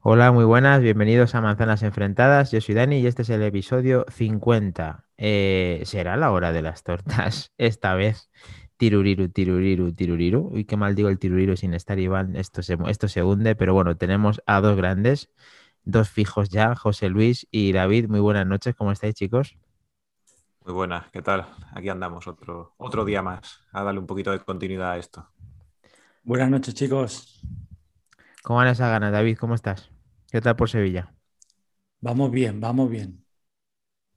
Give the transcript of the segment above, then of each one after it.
Hola, muy buenas, bienvenidos a Manzanas Enfrentadas. Yo soy Dani y este es el episodio 50. Eh, ¿será la hora de las tortas? Esta vez. Tiruriru, tiruriru, tiruriru. Uy, qué mal digo el tiruriru sin estar Iván. Esto se, esto se hunde, pero bueno, tenemos a dos grandes, dos fijos ya, José Luis y David. Muy buenas noches, ¿cómo estáis, chicos? Muy buenas, ¿qué tal? Aquí andamos otro, otro día más a darle un poquito de continuidad a esto. Buenas noches, chicos. ¿Cómo van esas ganas, David? ¿Cómo estás? ¿Qué tal por Sevilla? Vamos bien, vamos bien.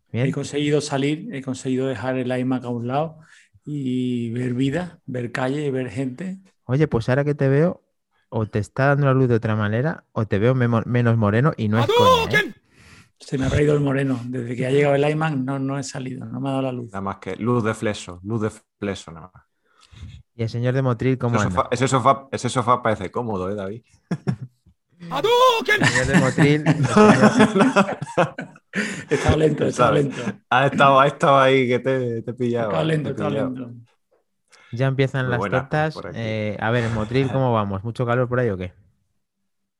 ¿Bien? He conseguido salir, he conseguido dejar el iMac a un lado y ver vida, ver calle, ver gente. Oye, pues ahora que te veo, o te está dando la luz de otra manera, o te veo menos moreno y no es coña, ¿eh? Se me ha traído el moreno. Desde que ha llegado el iMac no, no he salido, no me ha dado la luz. Nada más que luz de fleso, luz de fleso nada más. Y el señor de Motril, ¿cómo Ese anda? sofá, ese, sofá, ese sofá parece cómodo, ¿eh, David? El señor de Motril, Estaba lento, ¿Sabes? lento. Ha estado, ha estado ahí que te, te pillaba. Estaba lento, pillaba. lento. ya empiezan Muy las buena, tortas. Eh, a ver, en Motril, ¿cómo vamos? ¿Mucho calor por ahí o qué?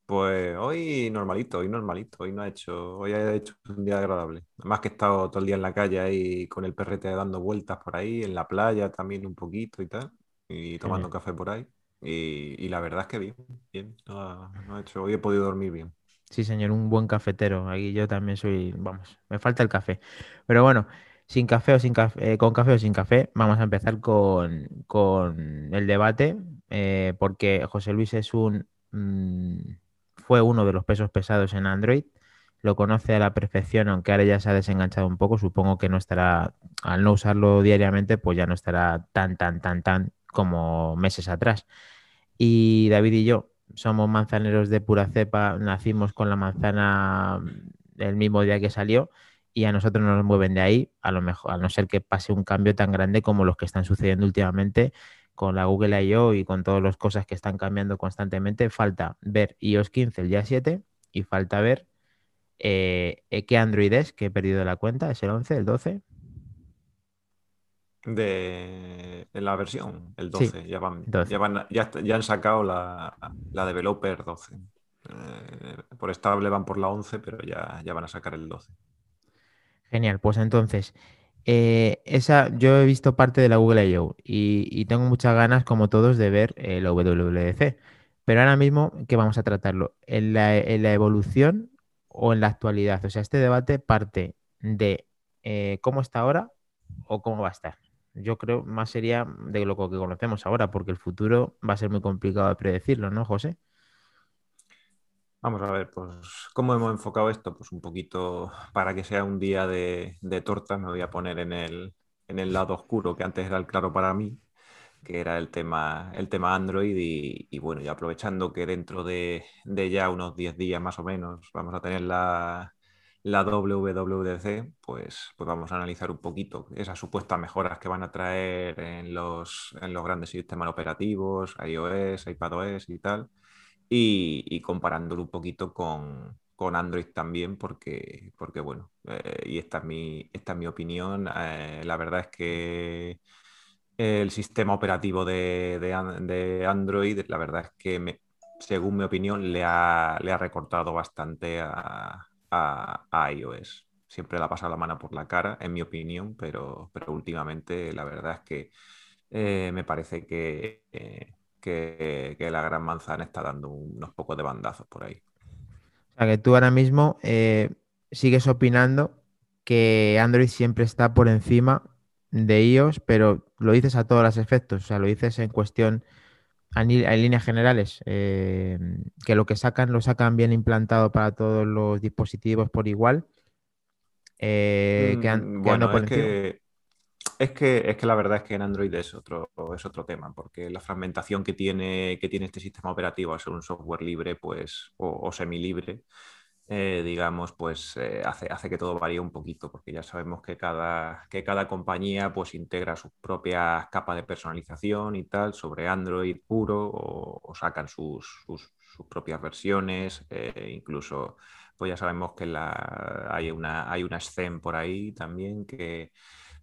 Pues hoy normalito, hoy normalito, hoy no ha hecho, hoy ha hecho un día agradable. Además que he estado todo el día en la calle ahí con el perrete dando vueltas por ahí, en la playa también un poquito y tal, y tomando café por ahí. Y, y la verdad es que bien, bien, no no hecho, hoy he podido dormir bien. Sí, señor, un buen cafetero. Aquí yo también soy, vamos, me falta el café. Pero bueno, sin café o sin café, eh, con café o sin café, vamos a empezar con, con el debate, eh, porque José Luis es un, mm, fue uno de los pesos pesados en Android, lo conoce a la perfección, aunque ahora ya se ha desenganchado un poco, supongo que no estará, al no usarlo diariamente, pues ya no estará tan, tan, tan, tan como meses atrás. Y David y yo somos manzaneros de pura cepa, nacimos con la manzana mm, el mismo día que salió y a nosotros no nos mueven de ahí, a lo mejor, a no ser que pase un cambio tan grande como los que están sucediendo últimamente con la Google I.O. y con todas las cosas que están cambiando constantemente. Falta ver iOS 15 el día 7 y falta ver eh, eh, qué Android es, que he perdido la cuenta, es el 11, el 12. De, la versión, el Sí, 12, ya, van, 12. Ya, van- ya, ya han sacado la, la Developer 12. Eh, por estable van por la 11, pero ya, ya van a sacar el 12. Genial, pues entonces, eh, esa, yo he visto parte de la Google I.O. y, y tengo muchas ganas, como todos, de ver el WWDC. Pero ahora mismo, ¿qué vamos a tratarlo? ¿En la, en la evolución o en la actualidad? O sea, este debate parte de eh, cómo está ahora o cómo va a estar. Yo creo más sería de lo que conocemos ahora, porque el futuro va a ser muy complicado de predecirlo, ¿no, José? Vamos a ver, pues, ¿cómo hemos enfocado esto? Pues un poquito para que sea un día de, de tortas, me voy a poner en el, en el lado oscuro, que antes era el claro para mí, que era el tema, el tema Android. Y, bueno, y aprovechando que dentro de, de ya unos 10 días más o menos vamos a tener la, la WWDC, pues, pues vamos a analizar un poquito esas supuestas mejoras que van a traer en los, en los grandes sistemas operativos, iOS, iPadOS y tal y, comparándolo un poquito con, con Android también, porque, porque bueno, eh, y esta es mi, esta es mi opinión, eh, la verdad es que el sistema operativo de, de Android, la verdad es que, me- según mi opinión, le ha, le ha recortado bastante a, a- iOS. Siempre le ha pasado la mano por la cara, en mi opinión, pero, pero últimamente la verdad es que eh, me parece que, eh, que, que la gran manzana está dando unos pocos de bandazos por ahí. O sea, que tú ahora mismo eh, sigues opinando que Android siempre está por encima de iOS, pero lo dices a todos los efectos, o sea, lo dices en cuestión, en líneas generales, eh, que lo que sacan lo sacan bien implantado para todos los dispositivos por igual, eh, que, Mm, Bueno, por es que, es que es que la verdad es que en Android es otro, es otro tema, porque la fragmentación que tiene, que tiene este sistema operativo al ser un software libre, pues, o, o semilibre, eh, digamos, pues eh, hace, hace que todo varíe un poquito, porque ya sabemos que cada, que cada compañía pues integra sus propias capas de personalización y tal sobre Android puro o, sacan sus, sus, sus propias versiones, eh, incluso pues ya sabemos que la, hay, una, hay una SCEM por ahí también que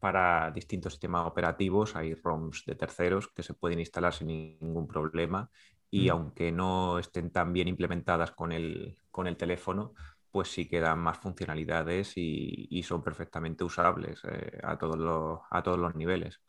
para distintos sistemas operativos hay ROMs de terceros que se pueden instalar sin ningún problema y Mm. aunque no estén tan bien implementadas con el, con el teléfono, pues sí que dan más funcionalidades y, y son perfectamente usables eh, a, todos los, a todos los niveles.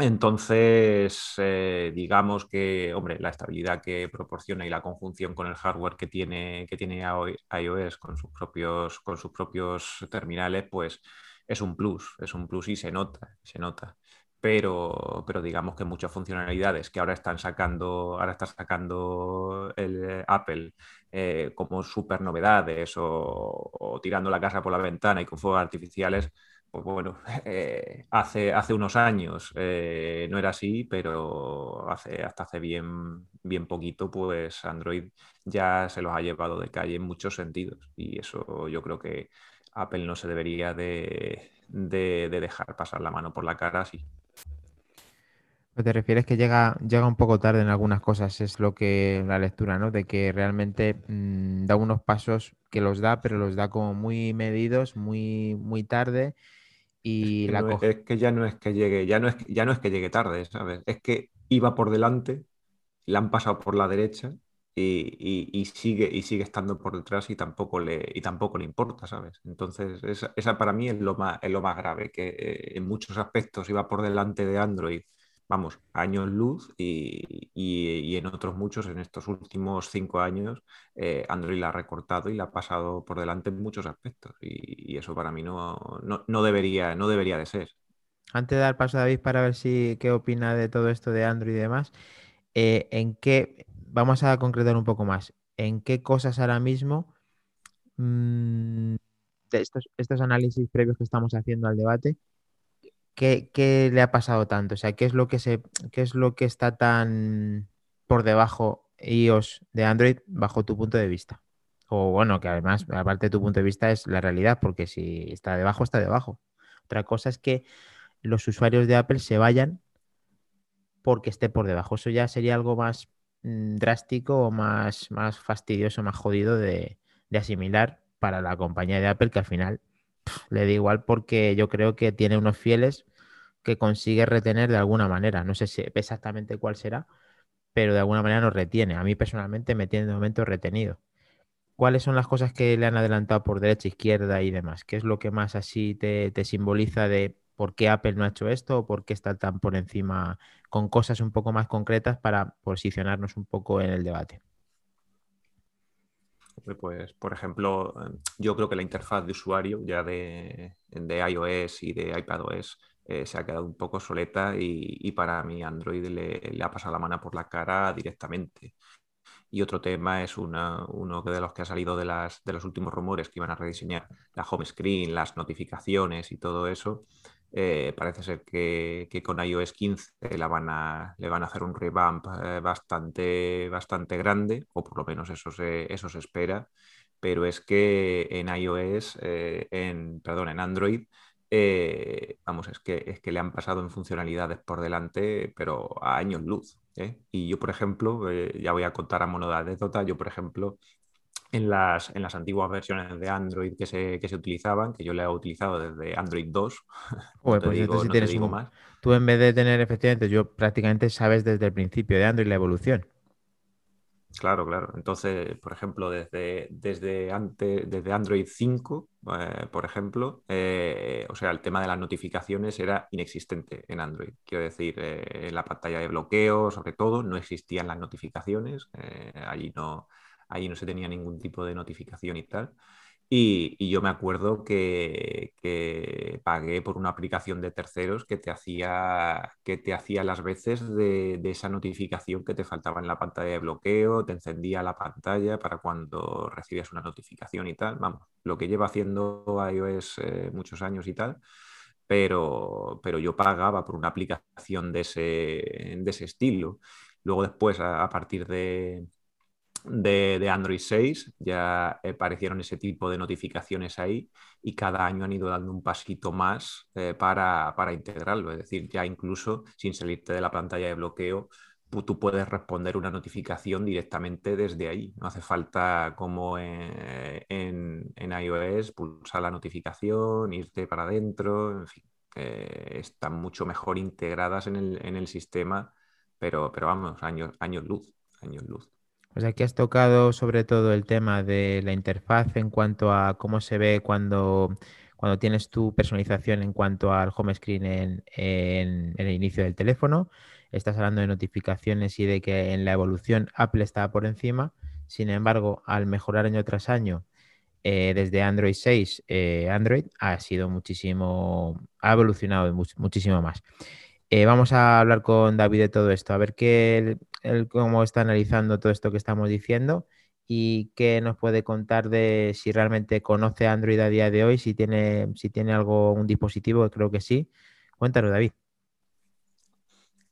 Entonces, eh, digamos que, hombre, la estabilidad que proporciona y la conjunción con el hardware que tiene, que tiene iOS con sus, propios, con sus propios terminales, pues es un plus, es un plus y se nota, se nota. Pero, pero digamos que muchas funcionalidades que ahora están sacando, ahora está sacando el Apple eh, como super novedades o, tirando la casa por la ventana y con fuegos artificiales, pues bueno, eh, hace, hace unos años eh, no era así, pero hace, hasta hace bien, bien poquito, pues Android ya se los ha llevado de calle en muchos sentidos. Y eso yo creo que Apple no se debería de, de- de dejar pasar la mano por la cara así. Te refieres que llega, llega un poco tarde en algunas cosas, es lo que la lectura, ¿no? De que realmente mm, da unos pasos que los da, pero los da como muy medidos, muy, muy tarde y que la no es, coge. es que ya no es que llegue, ya no es, ya no es que llegue tarde, ¿sabes? Es que iba por delante, la han pasado por la derecha y, y- y sigue, y sigue estando por detrás y tampoco le, y tampoco le importa, ¿sabes? Entonces, esa, esa para mí es lo más, es lo más grave, que eh, en muchos aspectos iba por delante de Android, vamos, años luz y, y- en otros muchos, en estos últimos cinco años, eh, Android la ha recortado y la ha pasado por delante en muchos aspectos y, y eso para mí no, no, no debería, no debería de ser. Antes de dar paso a David para ver si qué opina de todo esto de Android y demás, eh, ¿en qué, vamos a concretar un poco más, en qué cosas ahora mismo mm, de estos, estos análisis previos que estamos haciendo al debate, ¿qué, le ha pasado tanto? O sea, ¿qué es lo que se, qué es lo que está tan por debajo iOS de Android bajo tu punto de vista? O bueno, que además, aparte de tu punto de vista, es la realidad, porque si está debajo, está debajo. Otra cosa es que los usuarios de Apple se vayan porque esté por debajo. Eso ya sería algo más mm, drástico o más, más fastidioso, más jodido de, de asimilar para la compañía de Apple, que al final le da igual porque yo creo que tiene unos fieles que consigue retener de alguna manera. No sé si exactamente cuál será, pero de alguna manera nos retiene. A mí personalmente me tiene de momento retenido. ¿Cuáles son las cosas que le han adelantado por derecha, izquierda y demás? ¿Qué es lo que más así te, te simboliza de por qué Apple no ha hecho esto o por qué está tan por encima con cosas un poco más concretas para posicionarnos un poco en el debate? Pues, por ejemplo, eh, yo creo que la interfaz de usuario ya de, de iOS y de iPadOS eh, se ha quedado un poco soleta y, y para mí Android le, ha pasado la mano por la cara directamente. Y otro tema es uno de los que ha salido de, las, de los últimos rumores que iban a rediseñar la home screen, las notificaciones y todo eso. Eh, parece ser que, que con iOS 15 la van a, le van a hacer un revamp eh, bastante, bastante grande, o por lo menos eso se, eso se espera. Pero es que en iOS, eh, en, perdón, en Android, vamos, es que, es que le han pasado en funcionalidades por delante, pero a años luz. Y yo, por ejemplo, ya voy a contar a modo de anécdota, yo, por ejemplo, en las, en las antiguas versiones de Android que se, que se utilizaban, que yo le he utilizado desde Android 2, no te pues digo, entonces sí no te digo un... más. Tú en vez de tener, efectivamente, yo prácticamente sabes desde el principio de Android la evolución. Claro, claro. Entonces, por ejemplo, desde, desde, antes, desde Android 5, eh, por ejemplo, eh, o sea, el tema de las notificaciones era inexistente en Android. Quiero decir, eh, en la pantalla de bloqueo, sobre todo, no existían las notificaciones. allí no, allí no se tenía ningún tipo de notificación y tal. Y, yo me acuerdo que, pagué por una aplicación de terceros que te hacía, que te hacía las veces de, esa notificación que te faltaba en la pantalla de bloqueo, te encendía la pantalla para cuando recibías una notificación y tal. Vamos, lo que lleva haciendo iOS eh, muchos años y tal, pero, pero yo pagaba por una aplicación de ese, de ese estilo. Luego después, a partir de, de, Android 6 ya aparecieron ese tipo de notificaciones ahí y cada año han ido dando un pasito más eh, para, para integrarlo. Es decir, ya incluso sin salirte de la pantalla de bloqueo, tú puedes responder una notificación directamente desde ahí. No hace falta como en, en, en iOS pulsar la notificación, irte para adentro, en fin. eh, están mucho mejor integradas en el, en el sistema, pero, pero vamos, años, años luz años luz. Pues aquí has tocado sobre todo el tema de la interfaz en cuanto a cómo se ve cuando, cuando tienes tu personalización en cuanto al home screen en, el inicio del teléfono. Estás hablando de notificaciones y de que en la evolución Apple está por encima. Sin embargo, al mejorar año tras año, eh, desde Android 6, eh, Android ha sido muchísimo, ha evolucionado muchísimo más. Eh, vamos a hablar con David de todo esto, a ver qué cómo está analizando todo esto que estamos diciendo y qué nos puede contar de si realmente conoce Android a día de hoy, si tiene, si tiene algo, un dispositivo, creo que sí. Cuéntanos, David.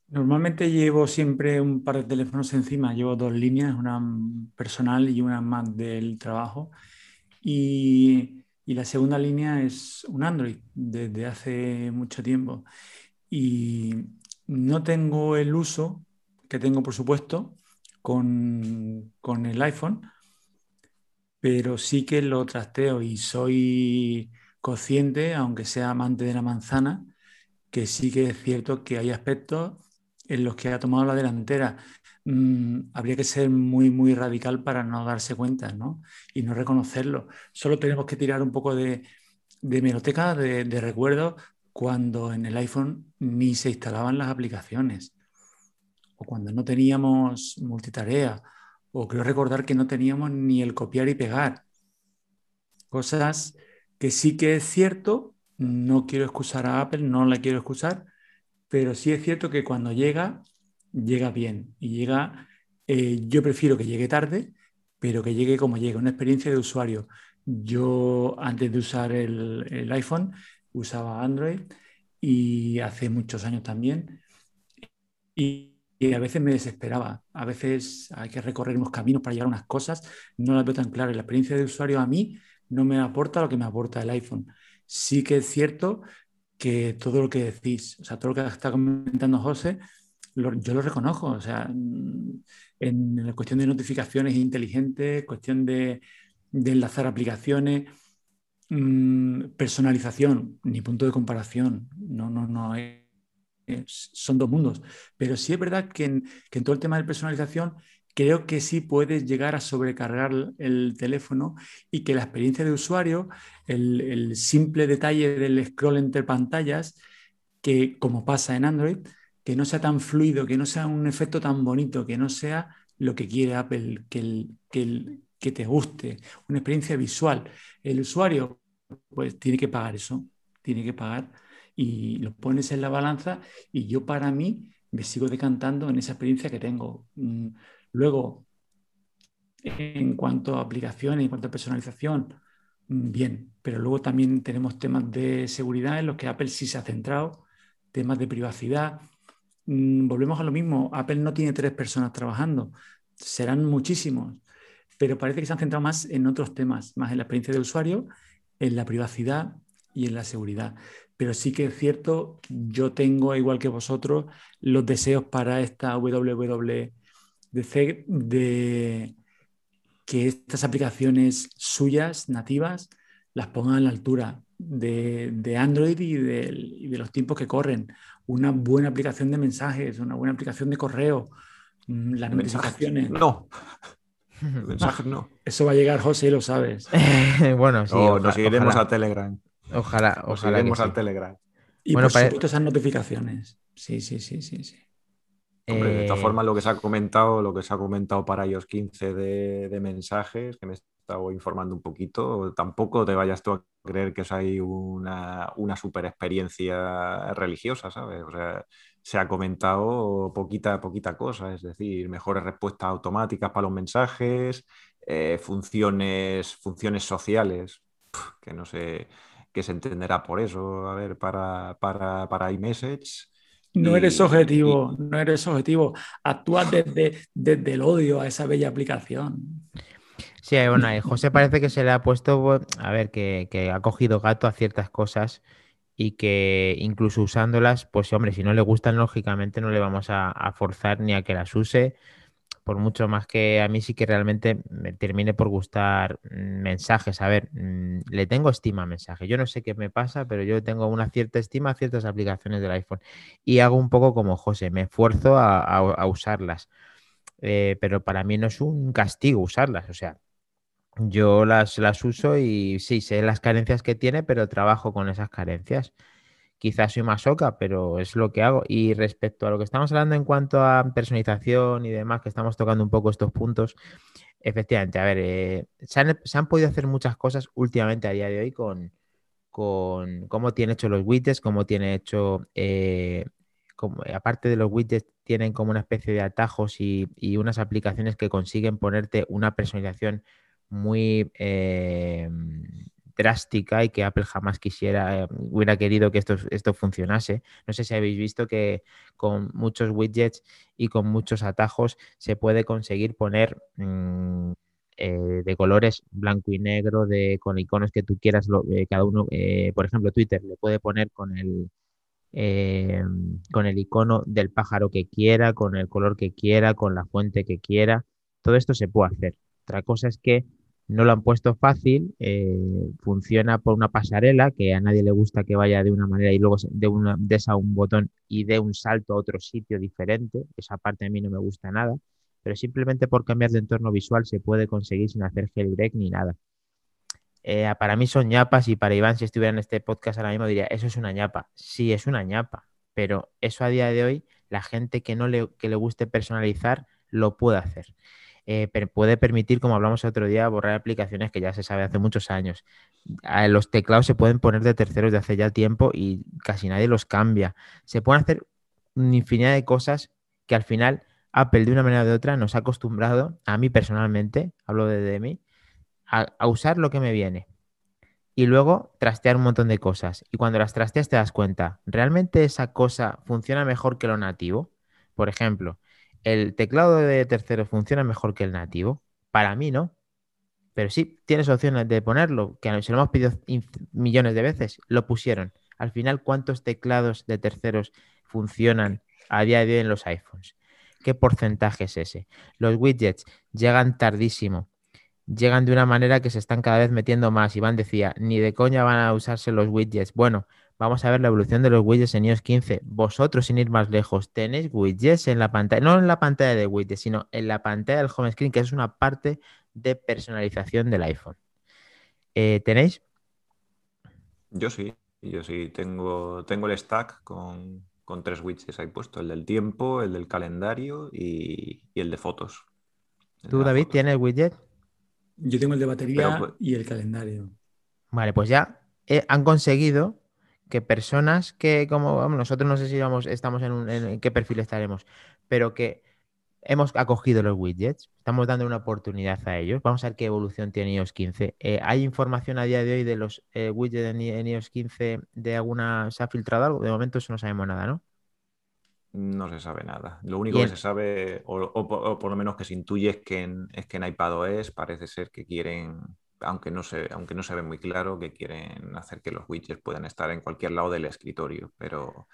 Normalmente llevo siempre un par de teléfonos encima, llevo dos líneas, una personal y una más del trabajo. Y, y la segunda línea es un Android desde hace mucho tiempo. Y no tengo el uso que tengo, por supuesto, con, con el iPhone, pero sí que lo trasteo y soy consciente, aunque sea amante de la manzana, que sí que es cierto que hay aspectos en los que ha tomado la delantera. Mm, habría que ser muy, muy radical para no darse cuenta ¿no? y no reconocerlo. Solo tenemos que tirar un poco de, de meroteca, de, de cuando en el iPhone ni se instalaban las aplicaciones, o cuando no teníamos multitarea, o creo recordar que no teníamos ni el copiar y pegar. Cosas que sí que es cierto, no quiero excusar a Apple, no la quiero excusar, pero sí es cierto que cuando llega, llega bien y llega, eh, yo prefiero que llegue tarde, pero que llegue como llegue, una experiencia de usuario. Yo antes de usar el, iPhone usaba Android y hace muchos años también. Y, a veces me desesperaba. A veces hay que recorrer unos caminos para llegar a unas cosas. No las veo tan claras. La experiencia de usuario a mí no me aporta lo que me aporta el iPhone. Sí que es cierto que todo lo que decís, o sea, todo lo que está comentando José, yo lo reconozco, o sea, en, la cuestión de notificaciones inteligentes, cuestión de, enlazar aplicaciones, mm, personalización, ni punto de comparación, no, no, no, son dos mundos, pero sí es verdad que en, que en todo el tema de personalización creo que sí puedes llegar a sobrecargar el teléfono y que la experiencia de usuario, el, simple detalle del scroll entre pantallas, que como pasa en Android, que no sea tan fluido, que no sea un efecto tan bonito, que no sea lo que quiere Apple, que, que, que te guste, una experiencia visual. El usuario pues tiene que pagar eso, tiene que pagar y lo pones en la balanza y yo para mí me sigo decantando en esa experiencia que tengo. Mm, Luego, en cuanto a aplicaciones, en cuanto a personalización, mm, bien, pero luego también tenemos temas de seguridad en los que Apple sí se ha centrado, temas de privacidad. Mm, volvemos a lo mismo, Apple no tiene tres personas trabajando, serán muchísimos, pero parece que se han centrado más en otros temas, más en la experiencia de usuario, en la privacidad y en la seguridad. Pero sí que es cierto, yo tengo, igual que vosotros, los deseos para esta WWDC de, que estas aplicaciones suyas, nativas, las pongan a la altura de, Android y de, los tiempos que corren. Una buena aplicación de mensajes, una buena aplicación de correo, mm, las notificaciones. No. Mensajes no. Eso va a llegar, José, lo sabes. bueno, sí. nos seguiremos a Telegram. Ojalá, ojalá. Nos a Telegram. Y bueno, por supuesto esas notificaciones. Sí, sí, sí, sí, sí de todas eh, formas, lo que se ha comentado, lo que se ha comentado para iOS 15 de, mensajes, que me he estado informando un poquito, tampoco te vayas tú a creer que es ahí una, una super experiencia religiosa, ¿sabes? O sea, se ha comentado poquita, poquita cosa, es decir, mejores respuestas automáticas para los mensajes, eh, funciones, funciones sociales, que no sé qué se entenderá por eso, a ver, para, para, para iMessage no eres objetivo, no eres objetivo. Actúas desde, desde el odio a esa bella aplicación. Sí, bueno, José parece que se le ha puesto, a ver, que, ha cogido gato a ciertas cosas y que incluso usándolas, pues hombre, si no le gustan, lógicamente no le vamos a, a forzar ni a que las use por mucho más que a mí sí que realmente me termine por gustar mensajes. A ver, mm, le tengo estima a mensajes. Yo no sé qué me pasa, pero yo tengo una cierta estima a ciertas aplicaciones del iPhone y hago un poco como José, me esfuerzo a, usarlas. eh, pero para mí no es un castigo usarlas. O sea, yo las, las uso y sí, sé las carencias que tiene, pero trabajo con esas carencias. Quizás soy más oca, pero es lo que hago. Y respecto a lo que estamos hablando en cuanto a personalización y demás, que estamos tocando un poco estos puntos, efectivamente, a ver, eh, se, han, podido hacer muchas cosas últimamente a día de hoy con, con cómo tiene hecho los widgets, cómo tiene hecho, eh, como, aparte de los widgets, tienen como una especie de atajos y, y unas aplicaciones que consiguen ponerte una personalización muy eh, drástica y que Apple jamás quisiera, eh, hubiera querido que esto, esto funcionase. No sé si habéis visto que con muchos widgets y con muchos atajos se puede conseguir poner mm, eh, de colores blanco y negro, de, con iconos que tú quieras, cada uno, por ejemplo, Twitter le puede poner con el... con el icono del pájaro que quiera, con el color que quiera, con la fuente que quiera. Todo esto se puede hacer. Otra cosa es que no lo han puesto fácil, eh, funciona por una pasarela que a nadie le gusta que vaya de una manera y luego de, una, de un botón y dé un salto a otro sitio diferente. Esa parte a mí no me gusta nada, pero simplemente por cambiar de entorno visual se puede conseguir sin hacer jailbreak ni nada. Eh, para mí son ñapas y para Iván, si estuviera en este podcast ahora mismo, diría, eso es una ñapa. Sí, es una ñapa, pero eso a día de hoy, la gente que no le, que le guste personalizar, lo puede hacer. Eh, puede permitir, como hablamos el otro día, borrar aplicaciones que ya se sabe hace muchos años. Los teclados se pueden poner de terceros de hace ya tiempo y casi nadie los cambia. Se pueden hacer una infinidad de cosas que al final Apple de una manera o de otra nos ha acostumbrado, a mí personalmente, hablo de, mí, a, usar lo que me viene. Y luego trastear un montón de cosas. Y cuando las trasteas te das cuenta, ¿realmente esa cosa funciona mejor que lo nativo? Por ejemplo, ¿El teclado de tercero funciona mejor que el nativo? Para mí no. Pero sí, tienes opciones de ponerlo, que se lo hemos pedido millones de veces, lo pusieron. Al final, ¿cuántos teclados de terceros funcionan a día de hoy en los iPhones? ¿Qué porcentaje es ese? Los widgets llegan tardísimo, llegan de una manera que se están cada vez metiendo más. Iván decía, ni de coña van a usarse los widgets. Bueno, Vamos a ver la evolución de los widgets en iOS 15. Vosotros, sin ir más lejos, tenéis widgets en la pantalla, no en la pantalla de widgets, sino en la pantalla del home screen, que es una parte de personalización del iPhone. Eh, ¿Tenéis? Yo sí, yo sí. Tengo, tengo el stack con, tres widgets ahí puesto: el del tiempo, el del calendario y, el de fotos. ¿Tú, David, tienes widget? Yo tengo el de batería pues y el calendario. Vale, pues ya han conseguido que personas que, como nosotros no sé si vamos, estamos en, un, en qué perfil estaremos, pero que hemos acogido los widgets, estamos dando una oportunidad a ellos. Vamos a ver qué evolución tiene iOS 15. Eh, ¿Hay información a día de hoy de los eh, widgets en, iOS 15 de alguna, se ha filtrado algo? De momento eso no sabemos nada, ¿no? No se sabe nada. Lo único que se sabe, o, por lo menos que se intuye, es que en, es que en iPadOS parece ser que quieren aunque no, se, aunque no se ve muy claro, que quieren hacer que los widgets puedan estar en cualquier lado del escritorio, pero,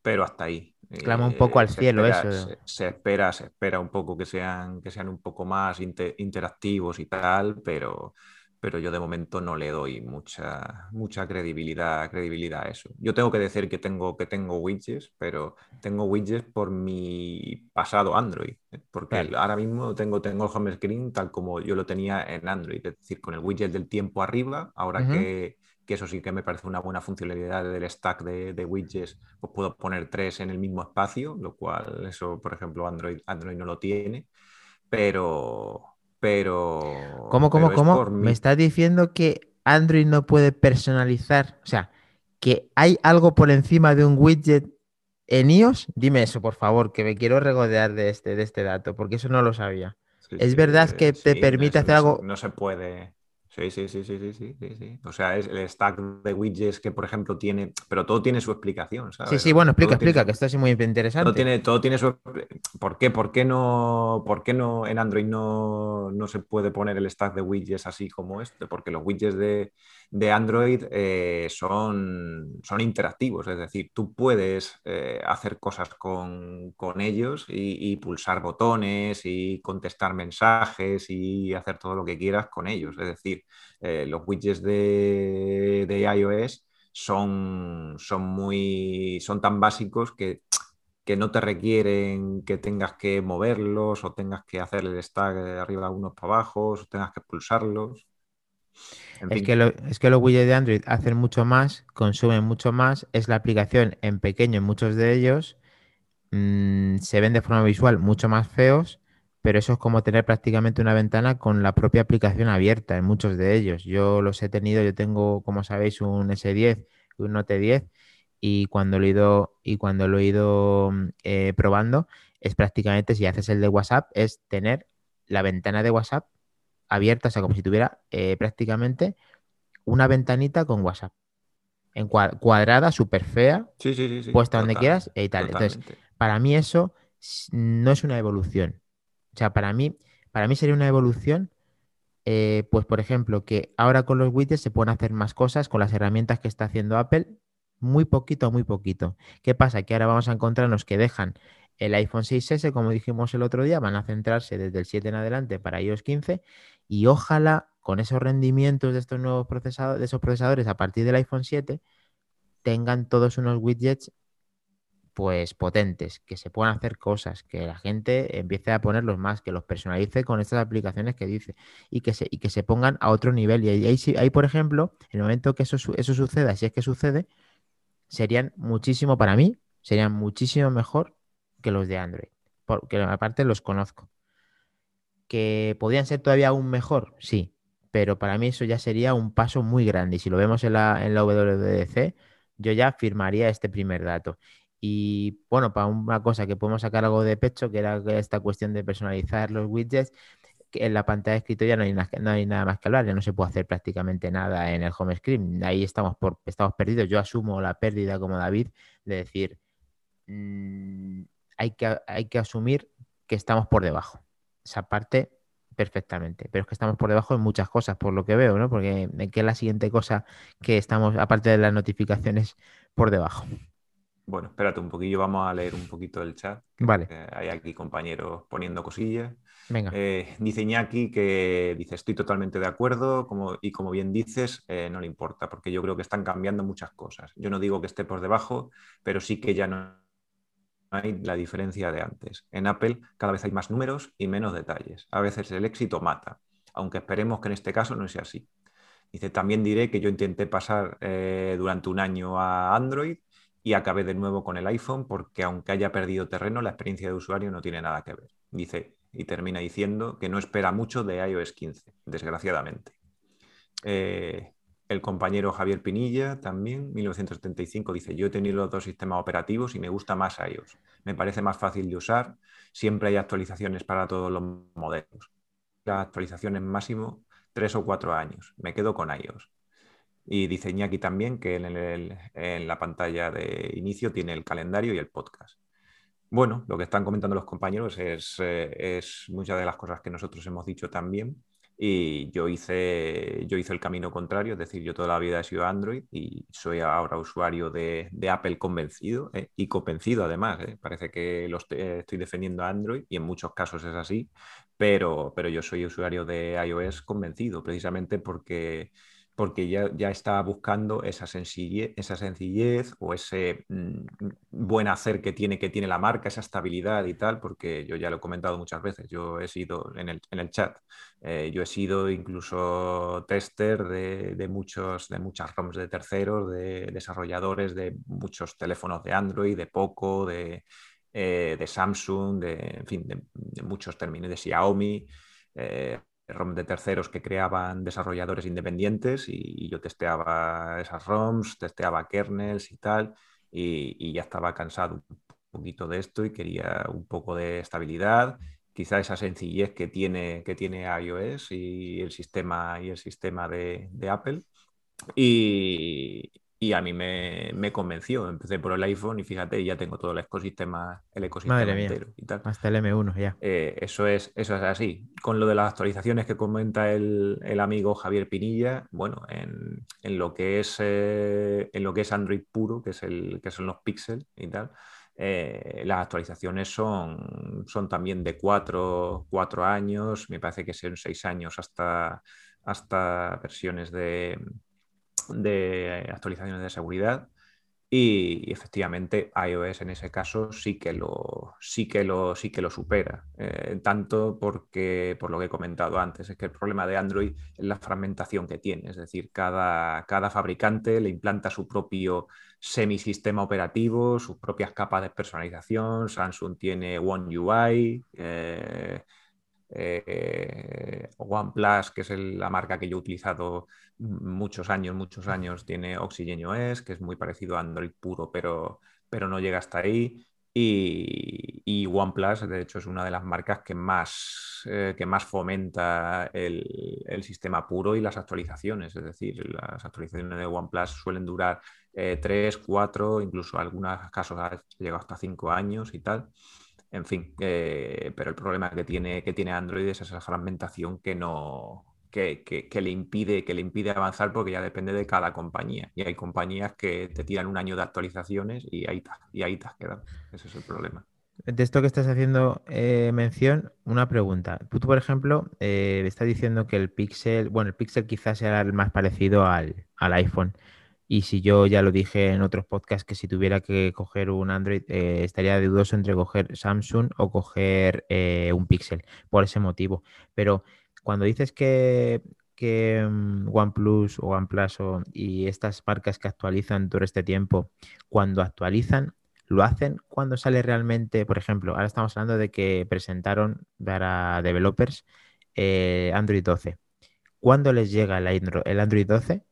pero hasta ahí. Clama un poco al cielo eso. Se, espera, se espera un poco que sean, que sean un poco más interactivos y tal, pero, pero yo de momento no le doy mucha, mucha credibilidad, credibilidad a eso. Yo tengo que decir que tengo, que tengo widgets, pero tengo widgets por mi pasado Android, ¿eh? porque ahora mismo tengo, tengo el home screen tal como yo lo tenía en Android, es decir, con el widget del tiempo arriba, ahora que, eso sí que me parece una buena funcionalidad del stack de, de, widgets, pues puedo poner tres en el mismo espacio, lo cual eso, por ejemplo, Android, Android no lo tiene, pero pero. ¿Cómo, cómo, cómo? ¿Me estás diciendo que Android no puede personalizar? O sea, que hay algo por encima de un widget en iOS. Dime eso, por favor, que me quiero regodear de este, de este dato, porque eso no lo sabía. ¿Es verdad que te permite hacer algo? No se puede. Sí, sí, sí, sí, sí, sí, sí, O sea, es el stack de widgets que, por ejemplo, tiene, pero todo tiene su explicación, ¿sabes? Sí, sí, bueno, explica, explica, que esto es muy interesante. Todo tiene, todo tiene su... ¿Por qué? ¿Por qué no, por qué no en Android no, no se puede poner el stack de widgets así como este? Porque los widgets de, de Android eh, son, son interactivos, es decir, tú puedes eh, hacer cosas con, ellos y, pulsar botones y contestar mensajes y hacer todo lo que quieras con ellos. Es decir, eh, los widgets de, iOS son, son, muy, son tan básicos que que no te requieren que tengas que moverlos o tengas que hacer el stack de arriba unos para abajo, o tengas que pulsarlos. Es que, es que los widgets de Android hacen mucho más, consumen mucho más, es la aplicación en pequeño en muchos de ellos, mm, se ven de forma visual mucho más feos, pero eso es como tener prácticamente una ventana con la propia aplicación abierta en muchos de ellos. Yo los he tenido, yo tengo, como sabéis, un S10, un Note 10 y cuando lo he ido, y cuando lo he ido mm, eh, probando, es prácticamente, si haces el de WhatsApp, es tener la ventana de WhatsApp abierta, o sea, como si tuviera eh, prácticamente una ventanita con WhatsApp. En cuadrada, súper fea, puesta donde quieras y tal. Entonces, para mí eso no es una evolución. O sea, para mí, para mí sería una evolución, eh, pues por ejemplo, que ahora con los widgets se pueden hacer más cosas con las herramientas que está haciendo Apple, muy poquito muy poquito. ¿Qué pasa? Que ahora vamos a encontrarnos que dejan el iPhone 6S, como dijimos el otro día, van a centrarse desde el 7 en adelante para iOS 15 y ojalá con esos rendimientos de estos nuevos procesadores, de esos procesadores a partir del iPhone 7, tengan todos unos widgets pues potentes, que se puedan hacer cosas, que la gente empiece a ponerlos más, que los personalice con estas aplicaciones que dice y que se, y que se pongan a otro nivel. Y ahí, por ejemplo, en el momento que eso, eso suceda, si es que sucede, serían muchísimo para mí, serían muchísimo mejor que los de Android, porque aparte los conozco. ¿Que podrían ser todavía aún mejor? Sí, pero para mí eso ya sería un paso muy grande. Y si lo vemos en la, en la WWDC, yo ya firmaría este primer dato. Y bueno, para una cosa que podemos sacar algo de pecho, que era esta cuestión de personalizar los widgets, en la pantalla de escritorio no hay, no hay nada más que hablar, ya no se puede hacer prácticamente nada en el home screen. Ahí estamos, por, estamos perdidos. Yo asumo la pérdida como David de decir, mm, hay que, hay que asumir que estamos por debajo. Esa parte perfectamente, pero es que estamos por debajo en muchas cosas, por lo que veo, ¿no? Porque ¿qué es la siguiente cosa que estamos, aparte de las notificaciones, por debajo? Bueno, espérate un poquillo, vamos a leer un poquito el chat. Vale. hay aquí compañeros poniendo cosillas. Venga. Eh, dice Iñaki que dice, estoy totalmente de acuerdo como, y como bien dices, eh, no le importa, porque yo creo que están cambiando muchas cosas. Yo no digo que esté por debajo, pero sí que ya no hay la diferencia de antes. En Apple cada vez hay más números y menos detalles. A veces el éxito mata, aunque esperemos que en este caso no sea así. Dice, también diré que yo intenté pasar eh, durante un año a Android y acabé de nuevo con el iPhone porque aunque haya perdido terreno, la experiencia de usuario no tiene nada que ver. Dice, y termina diciendo que no espera mucho de iOS 15, desgraciadamente. Eh, el compañero Javier Pinilla también, 1975, dice, yo he tenido los dos sistemas operativos y me gusta más iOS. Me parece más fácil de usar, siempre hay actualizaciones para todos los modelos. Las actualizaciones máximo tres o cuatro años. Me quedo con iOS. Y dice Iñaki también que en, la pantalla de inicio tiene el calendario y el podcast. Bueno, lo que están comentando los compañeros es, eh, muchas de las cosas que nosotros hemos dicho también. Y yo hice, yo hice el camino contrario, es decir, yo toda la vida he sido Android y soy ahora usuario de, Apple convencido eh, y convencido además. Eh. Parece que lo estoy, defendiendo a Android y en muchos casos es así, pero, pero yo soy usuario de iOS convencido precisamente porque porque ya, ya estaba buscando esa sencillez, esa sencillez o ese mm, buen hacer que tiene, que tiene la marca, esa estabilidad y tal, porque yo ya lo he comentado muchas veces, yo he sido en el, en el chat, eh, yo he sido incluso tester de, de, muchos, de muchas ROMs de terceros, de desarrolladores de muchos teléfonos de Android, de Poco, de, eh, de Samsung, de, en fin, de, muchos términos, de Xiaomi. Eh, ROM de terceros que creaban desarrolladores independientes y, yo testeaba esas ROMs, testeaba kernels y tal, y, ya estaba cansado un poquito de esto y quería un poco de estabilidad, quizá esa sencillez que tiene, que tiene iOS y el sistema, y el sistema de, de Apple. Y, y a mí me, me, convenció. Empecé por el iPhone y fíjate, ya tengo todo el ecosistema, el ecosistema entero y tal. Hasta el M1 ya. Eh, eso, es, eso es así. Con lo de las actualizaciones que comenta el, el amigo Javier Pinilla, bueno, en, en, lo que es, eh, en lo que es Android puro, que, es el, que son los píxeles y tal, eh, las actualizaciones son, son también de cuatro, cuatro años, me parece que son seis años hasta, hasta versiones de de actualizaciones de seguridad Y, efectivamente iOS en ese caso sí que lo, sí que lo, sí que lo supera. Eh, tanto porque, por lo que he comentado antes, es que el problema de Android es la fragmentación que tiene. Es decir, cada, cada fabricante le implanta su propio semisistema operativo, sus propias capas de personalización. Samsung tiene One UI. Eh, eh, OnePlus, que es la marca que yo he utilizado muchos años, muchos años, tiene Oxygen OS, que es muy parecido a Android puro, pero, pero no llega hasta ahí. Y, OnePlus, de hecho, es una de las marcas que más, eh, que más fomenta el, sistema puro y las actualizaciones. Es decir, las actualizaciones de OnePlus suelen durar eh, 3, 4, incluso en algunos casos ha llegado hasta 5 años y tal. En fin, pero el problema que tiene, que tiene Android es esa fragmentación que no, que, le impide, que le impide avanzar porque ya depende de cada compañía. Y hay compañías que te tiran un año de actualizaciones y ahí, y ahí te quedado. Ese es el problema. De esto que estás haciendo eh, mención, una pregunta. Tú, por ejemplo, eh, estás diciendo que el Pixel, bueno, el Pixel quizás sea el más parecido al, al iPhone. Y si yo ya lo dije en otros podcasts que si tuviera que coger un Android, eh, estaría dudoso entre coger Samsung o coger eh, un Pixel, por ese motivo. Pero cuando dices que, que mm, OnePlus o OnePlus y estas marcas que actualizan todo este tiempo, cuando actualizan, lo hacen cuando sale realmente, por ejemplo, ahora estamos hablando de que presentaron para developers eh, Android 12. ¿Cuándo les llega el Android 12?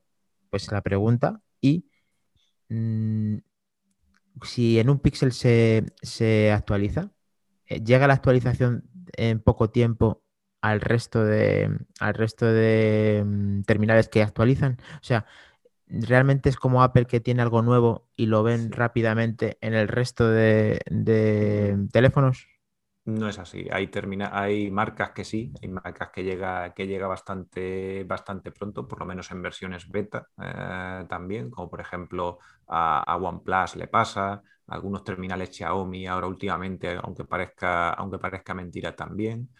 Pues la pregunta y mm, si en un píxel se, actualiza, eh, llega la actualización en poco tiempo al resto de, al resto de mm, terminales que actualizan. O sea, realmente es como Apple que tiene algo nuevo y lo ven rápidamente en el resto de, de teléfonos. No es así. Hay, termina, hay marcas que sí, hay marcas que llega, que llega bastante, bastante pronto, por lo menos en versiones beta eh, también, como por ejemplo a, OnePlus le pasa, algunos terminales Xiaomi ahora últimamente, aunque parezca, aunque parezca mentira también,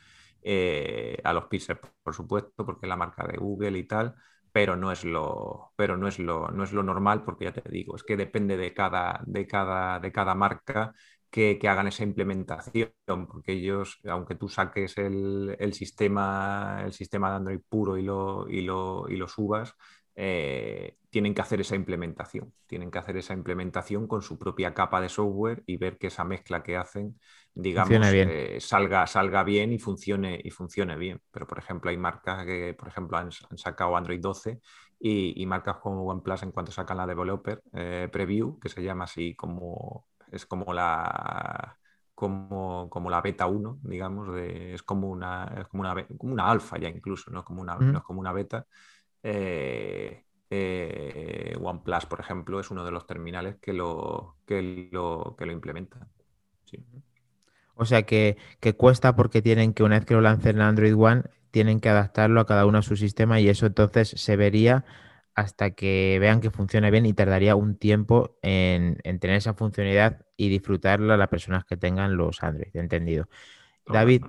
eh, a los Pixel por supuesto, porque es la marca de Google y tal, pero no es lo, pero no es lo, no es lo normal porque ya te digo, es que depende de cada, de cada, de cada marca que, hagan esa implementación, porque ellos, aunque tú saques el, sistema, el sistema de Android puro y lo, y lo, y lo subas, eh, tienen que hacer esa implementación. Tienen que hacer esa implementación con su propia capa de software y ver que esa mezcla que hacen, digamos, eh, salga, salga bien y funcione, y funcione bien. Pero, por ejemplo, hay marcas que, por ejemplo, han, sacado Android 12 y, marcas como OnePlus en cuanto sacan la developer eh, preview, que se llama así como es como la, como, como la beta 1, digamos, de, es como una, como una, como una alfa ya incluso, ¿no? Como una, no es como una beta. Eh, eh, OnePlus, por ejemplo, es uno de los terminales que lo, que lo, que lo implementa. O sea que, que, cuesta porque tienen que, una vez que lo lancen en Android One, tienen que adaptarlo a cada uno a su sistema y eso entonces se vería hasta que vean que funcione bien y tardaría un tiempo en, tener esa funcionalidad y disfrutarla a las personas que tengan los Android, entendido. David,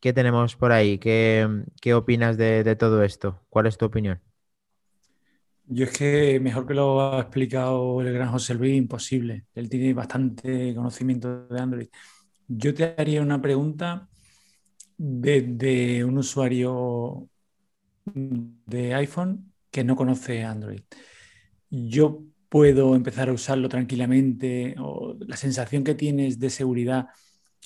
¿qué tenemos por ahí? ¿Qué, opinas de, todo esto? ¿Cuál es tu opinión? Yo es que mejor que lo ha explicado el gran José Luis, imposible. Él tiene bastante conocimiento de Android. Yo te haría una pregunta de un usuario de iPhone que no conoce Android. Yo puedo empezar a usarlo tranquilamente o la sensación que tienes de seguridad,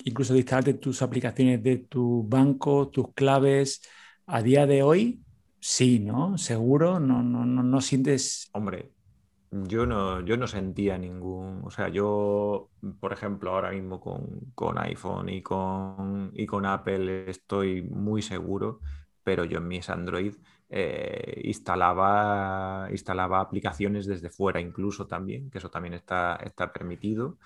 incluso de instalarte tus aplicaciones de tu banco, tus claves, a día de hoy, sí, ¿no? Seguro, no, no, no, no sientes... Hombre, yo no, yo no sentía ningún, o sea, yo, por ejemplo, ahora mismo con, con iPhone y con, y con Apple estoy muy seguro, pero yo en mis Android eh, instalaba, instalaba aplicaciones desde fuera incluso también, que eso también está, está permitido.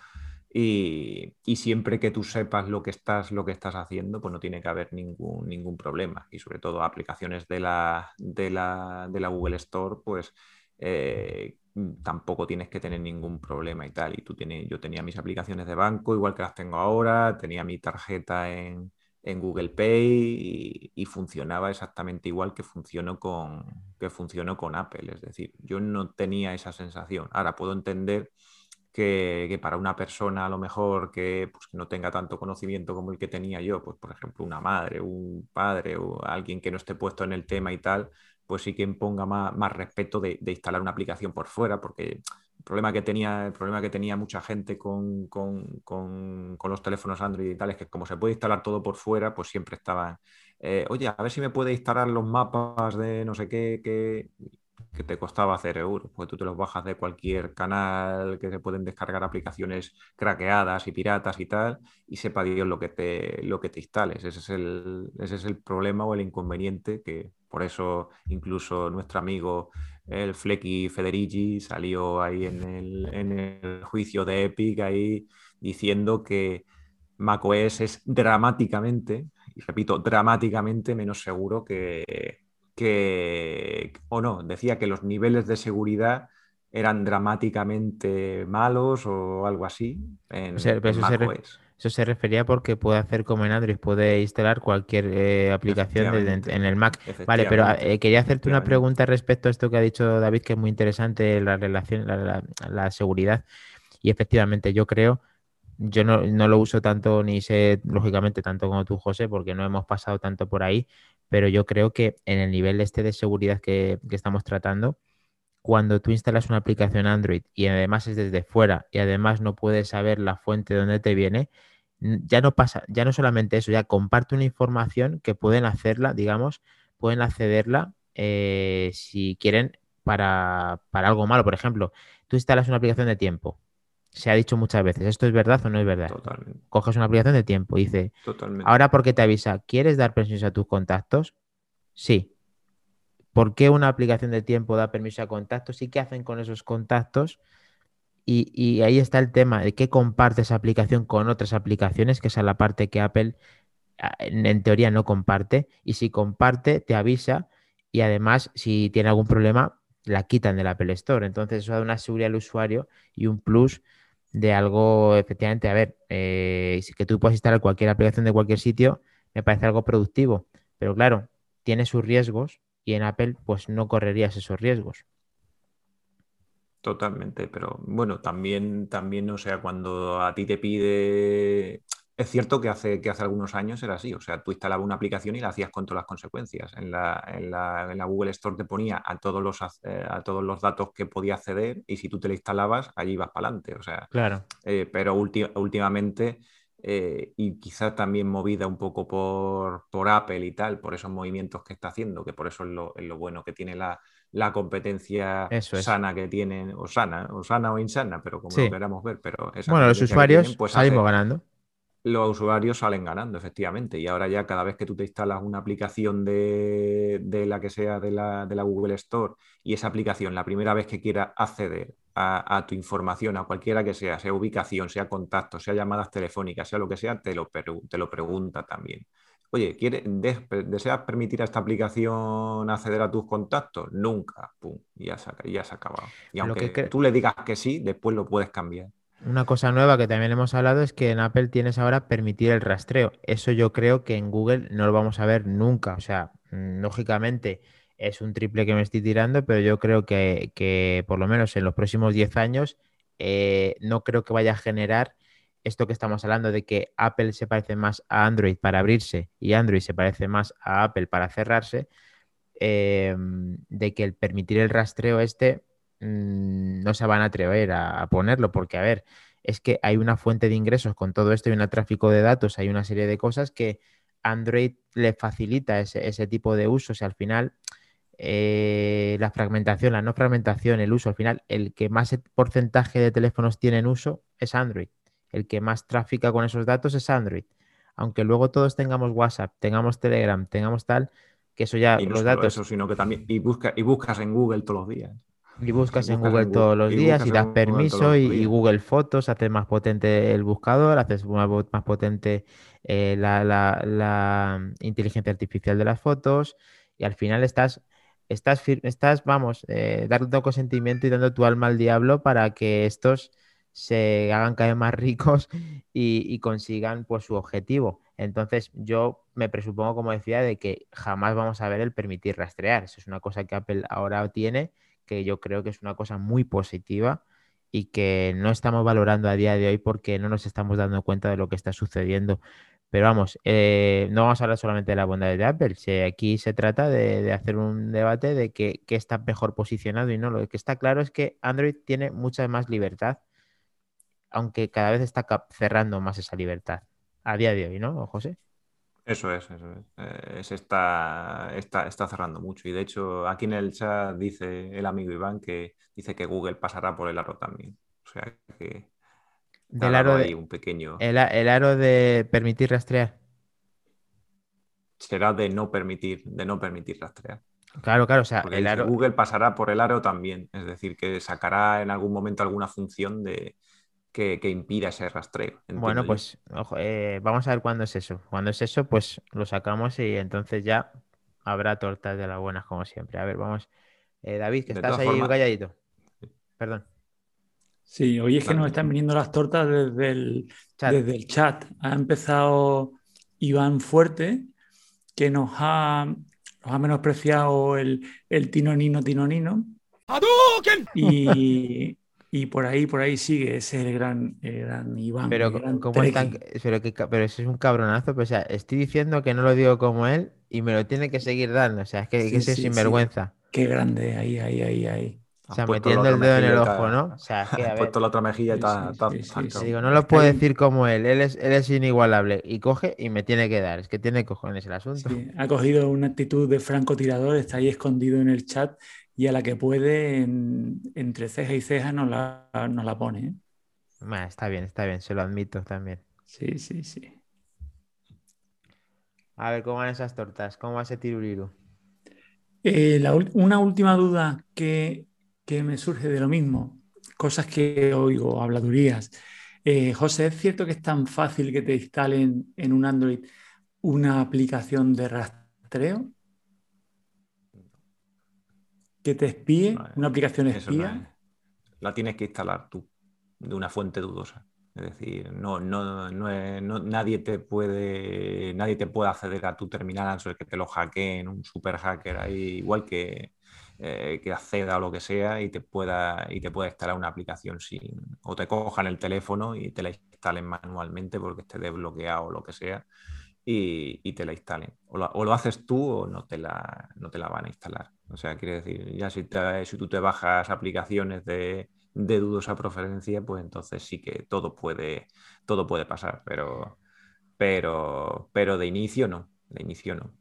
Y, siempre que tú sepas lo que estás, lo que estás haciendo, pues no tiene que haber ningún, ningún problema. Y sobre todo aplicaciones de la, de la, de la Google Store, pues eh, tampoco tienes que tener ningún problema y tal. Y tú tienes, yo tenía mis aplicaciones de banco, igual que las tengo ahora, tenía mi tarjeta en, en Google Pay y, funcionaba exactamente igual que funcionó, con, que funcionó con Apple. Es decir, yo no tenía esa sensación. Ahora puedo entender que, para una persona a lo mejor que, pues, no tenga tanto conocimiento como el que tenía yo, pues por ejemplo una madre, un padre o alguien que no esté puesto en el tema y tal, pues sí que imponga más, más respeto de, instalar una aplicación por fuera, porque problema que tenía, el problema que tenía mucha gente con, los teléfonos Android y tal es que como se puede instalar todo por fuera, pues siempre estaban, eh, oye, a ver si me puede instalar los mapas de no sé qué, que, que te costaba hacer euros, pues tú te los bajas de cualquier canal que se pueden descargar aplicaciones craqueadas y piratas y tal, y sepa Dios lo que te, lo que te instales. Ese es, el, ese es el problema o el inconveniente que por eso incluso nuestro amigo el Flecky Federici salió ahí en el, juicio de Epic ahí diciendo que macOS es dramáticamente, y repito, dramáticamente menos seguro que, que, o no, decía que los niveles de seguridad eran dramáticamente malos o algo así en. Eso se refería porque puede hacer como en Android, puede instalar cualquier eh, aplicación en el Mac. Vale, pero eh, quería hacerte una pregunta respecto a esto que ha dicho David, que es muy interesante, la relación, la, seguridad. Y efectivamente, yo creo, yo no, lo uso tanto ni sé, lógicamente, tanto como tú, José, porque no hemos pasado tanto por ahí, pero yo creo que en el nivel este de seguridad que, que estamos tratando, cuando tú instalas una aplicación Android y además es desde fuera y además no puedes saber la fuente de dónde te viene, ya no pasa, ya no solamente eso, ya comparte una información que pueden hacerla, digamos, pueden accederla eh, si quieren para, algo malo. Por ejemplo, tú instalas una aplicación de tiempo. Se ha dicho muchas veces, ¿esto es verdad o no es verdad? Totalmente. Coges una aplicación de tiempo y dice, Totalmente. ahora porque te avisa, ¿quieres dar permiso a tus contactos? Sí. ¿Por qué una aplicación de tiempo da permiso a contactos y qué hacen con esos contactos? Y, ahí está el tema de que comparte esa aplicación con otras aplicaciones, que esa es la parte que Apple ah, en, teoría no comparte. Y si comparte, te avisa y además si tiene algún problema, la quitan del Apple Store. Entonces eso da una seguridad al usuario y un plus de algo, efectivamente, a ver, eh, que tú puedas instalar cualquier aplicación de cualquier sitio, me parece algo productivo. Pero claro, tiene sus riesgos y en Apple pues no correrías esos riesgos. Totalmente, pero bueno, también, también, o sea, cuando a ti te pide. Es cierto que hace, que hace algunos años era así, o sea, tú instalabas una aplicación y la hacías con todas las consecuencias. En la, en la, en la Google Store te ponía a todos, los, eh, a todos los datos que podía acceder y si tú te la instalabas, allí ibas para adelante. O sea, claro. Eh, pero últimamente, eh, y quizás también movida un poco por, por Apple y tal, por esos movimientos que está haciendo, que por eso es lo, es lo bueno que tiene la, la competencia sana que tienen, o sana, o sana o insana, pero como lo queramos ver. Pero bueno, los usuarios pues salimos ganando. Los usuarios salen ganando, efectivamente. Y ahora ya cada vez que tú te instalas una aplicación de, la que sea de la, de la, Google Store y esa aplicación, la primera vez que quiera acceder a, tu información, a cualquiera que sea, sea ubicación, sea contacto, sea llamadas telefónicas, sea lo que sea, te lo, te lo pregunta también oye, ¿deseas permitir a esta aplicación acceder a tus contactos? Nunca, pum, ya se, ya se ha acabado. Y aunque tú le digas que sí, después lo puedes cambiar. Una cosa nueva que también hemos hablado es que en Apple tienes ahora permitir el rastreo. Eso yo creo que en Google no lo vamos a ver nunca. O sea, mm, lógicamente es un triple que me estoy tirando, pero yo creo que, por lo menos en los próximos 10 años eh, no creo que vaya a generar esto que estamos hablando de que Apple se parece más a Android para abrirse y Android se parece más a Apple para cerrarse, em, de que el permitir el rastreo este mm, no se van a atrever a, ponerlo, porque a ver, es que hay una fuente de ingresos con todo esto, hay un tráfico de datos, hay una serie de cosas que Android le facilita ese, tipo de usos y al final eh, la fragmentación, la no fragmentación, el uso, al final el que más porcentaje de teléfonos tienen uso es Android el que más tráfica con esos datos es Android. Aunque luego todos tengamos WhatsApp, tengamos Telegram, tengamos tal, que eso ya y los datos. Eso, sino que también y, busca, y buscas en Google todos los días. Y buscas, en Google todos los días y das permiso y, Google Fotos hace más potente el buscador, haces más, potente eh, la, inteligencia artificial de las fotos y al final estás, estás, estás vamos, eh, dando consentimiento y dando tu alma al diablo para que estos se hagan cada vez más ricos y, consigan pues, su objetivo. Entonces, yo me presupongo, como decía, de que jamás vamos a ver el permitir rastrear. Eso es una cosa que Apple ahora tiene, que yo creo que es una cosa muy positiva y que no estamos valorando a día de hoy porque no nos estamos dando cuenta de lo que está sucediendo. Pero vamos, eh, no vamos a hablar solamente de la bondad de Apple. aquí se trata de, hacer un debate de qué está mejor posicionado y no. Lo que está claro es que Android tiene mucha más libertad, aunque cada vez está cerrando más esa libertad a día de hoy, ¿no, José? Eso es, eso es. Eh, se está, está, está, cerrando mucho. Y de hecho, aquí en el chat dice el amigo Iván que dice que Google pasará por el aro también. O sea que. Del aro de, un pequeño. El, aro de permitir rastrear. Será de no permitir, de no permitir rastrear. Claro, claro. O sea, el aro... Google pasará por el aro también. Es decir, que sacará en algún momento alguna función de, que, impida ese rastreo. Bueno, pues eh, vamos a ver cuándo es eso. Cuando es eso, pues lo sacamos y entonces ya habrá tortas de las buenas como siempre. A ver, vamos. Eh, David, que estás ahí calladito. Perdón. Sí, hoy es que nos están viniendo las tortas desde el chat. Desde el chat. Ha empezado Iván Fuerte, que nos ha, nos ha menospreciado el, el tinonino tinonino. Y, y por ahí, por ahí sigue, ese es el gran, gran Iván. Pero, ¿cómo están? Pero, que, pero eso es un cabronazo. Pues, o sea, estoy diciendo que no lo digo como él y me lo tiene que seguir dando. O sea, es que, es sinvergüenza. Qué grande, ahí, ahí, ahí, ahí. O sea, metiendo el dedo en el ojo, ¿no? O sea, es que, a puesto la otra mejilla y está. digo, no lo puedo decir como él. Él es, él es inigualable. Y coge y me tiene que dar. Es que tiene cojones el asunto. ha cogido una actitud de francotirador, está ahí escondido en el chat y a la que puede, entre ceja y ceja, nos la, la pone. ¿eh? está bien, está bien, se lo admito también. Sí, sí, sí. A ver, ¿cómo van esas tortas? ¿Cómo va ese tiruriru? Eh, una última duda que, me surge de lo mismo, cosas que oigo, habladurías. Eh, José, ¿es cierto que es tan fácil que te instalen en un Android una aplicación de rastreo? Que te espíe, una aplicación espía. la tienes que instalar tú, de una fuente dudosa. Es decir, no, no, no, nadie te puede nadie te puede acceder a tu terminal a no que te lo hackeen, un super hacker ahí, igual que, eh, que acceda a lo que sea y te pueda y te pueda instalar una aplicación sin o te cojan el teléfono y te la instalen manualmente porque esté desbloqueado o lo que sea y, te la instalen. O lo, haces tú o no te, la, no te la van a instalar. O sea, quiere decir, ya si, si tú te bajas aplicaciones de, de dudosa preferencia, pues entonces sí que todo puede, todo puede pasar, pero, pero, pero de inicio no, de inicio no.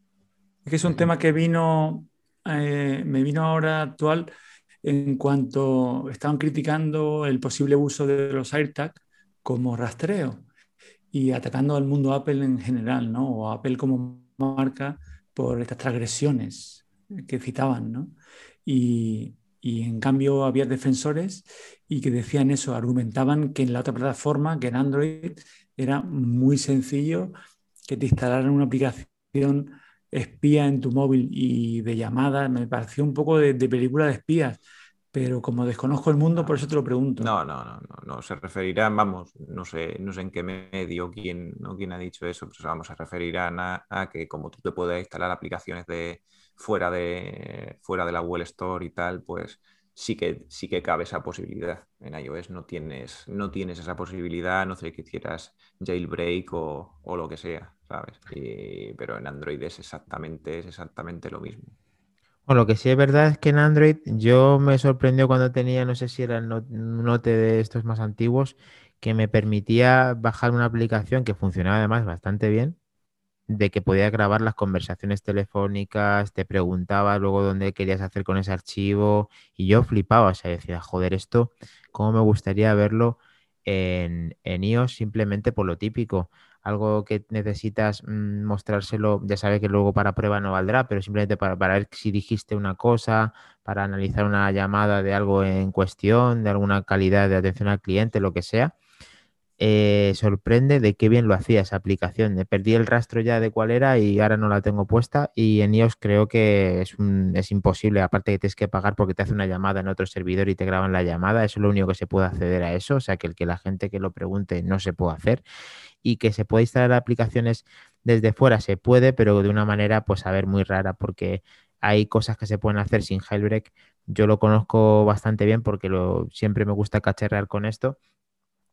Es que es un tema que vino, eh, me vino ahora actual en cuanto estaban criticando el posible uso de los AirTag como rastreo y atacando al mundo Apple en general, ¿no? O Apple como marca por estas transgresiones que citaban, ¿no? Y, y en cambio había defensores y que decían eso, argumentaban que en la otra plataforma, que en Android, era muy sencillo que te instalaran una aplicación espía en tu móvil y de llamada. Me pareció un poco de, película de espías pero como desconozco el mundo, por eso te lo pregunto. No, no, no, no, no. se referirá, vamos, no sé, no sé en qué medio quién, ¿no? quién ha dicho eso, pero vamos, se referirán a, a, que como tú te puedes instalar aplicaciones de fuera de fuera de la Google Store y tal, pues sí que sí que cabe esa posibilidad. En iOS no tienes, no tienes esa posibilidad, no sé que hicieras jailbreak o, o lo que sea, ¿sabes? pero en Android es exactamente, es exactamente lo mismo. Bueno, lo que sí es verdad es que en Android yo me sorprendió cuando tenía, no sé si era el Note de estos más antiguos, que me permitía bajar una aplicación que funcionaba además bastante bien, de que podía grabar las conversaciones telefónicas, te preguntaba luego dónde querías hacer con ese archivo y yo flipaba, o sea, decía, joder, esto, ¿cómo me gustaría verlo en, en iOS simplemente por lo típico? algo que necesitas mm, mostrárselo, ya sabes que luego para prueba no valdrá, pero simplemente para, ver si dijiste una cosa, para analizar una llamada de algo en cuestión, de alguna calidad de atención al cliente, lo que sea, eh, sorprende de qué bien lo hacía esa aplicación. Perdí el rastro ya de cuál era y ahora no la tengo puesta y en iOS creo que es, es imposible, aparte que tienes que pagar porque te hace una llamada en otro servidor y te graban la llamada, eso es lo único que se puede acceder a eso, o sea que el que la gente que lo pregunte no se puede hacer y que se puede instalar aplicaciones desde fuera, se puede, pero de una manera, pues, a ver, muy rara, porque hay cosas que se pueden hacer sin jailbreak. Yo lo conozco bastante bien porque lo, siempre me gusta cacharrear con esto.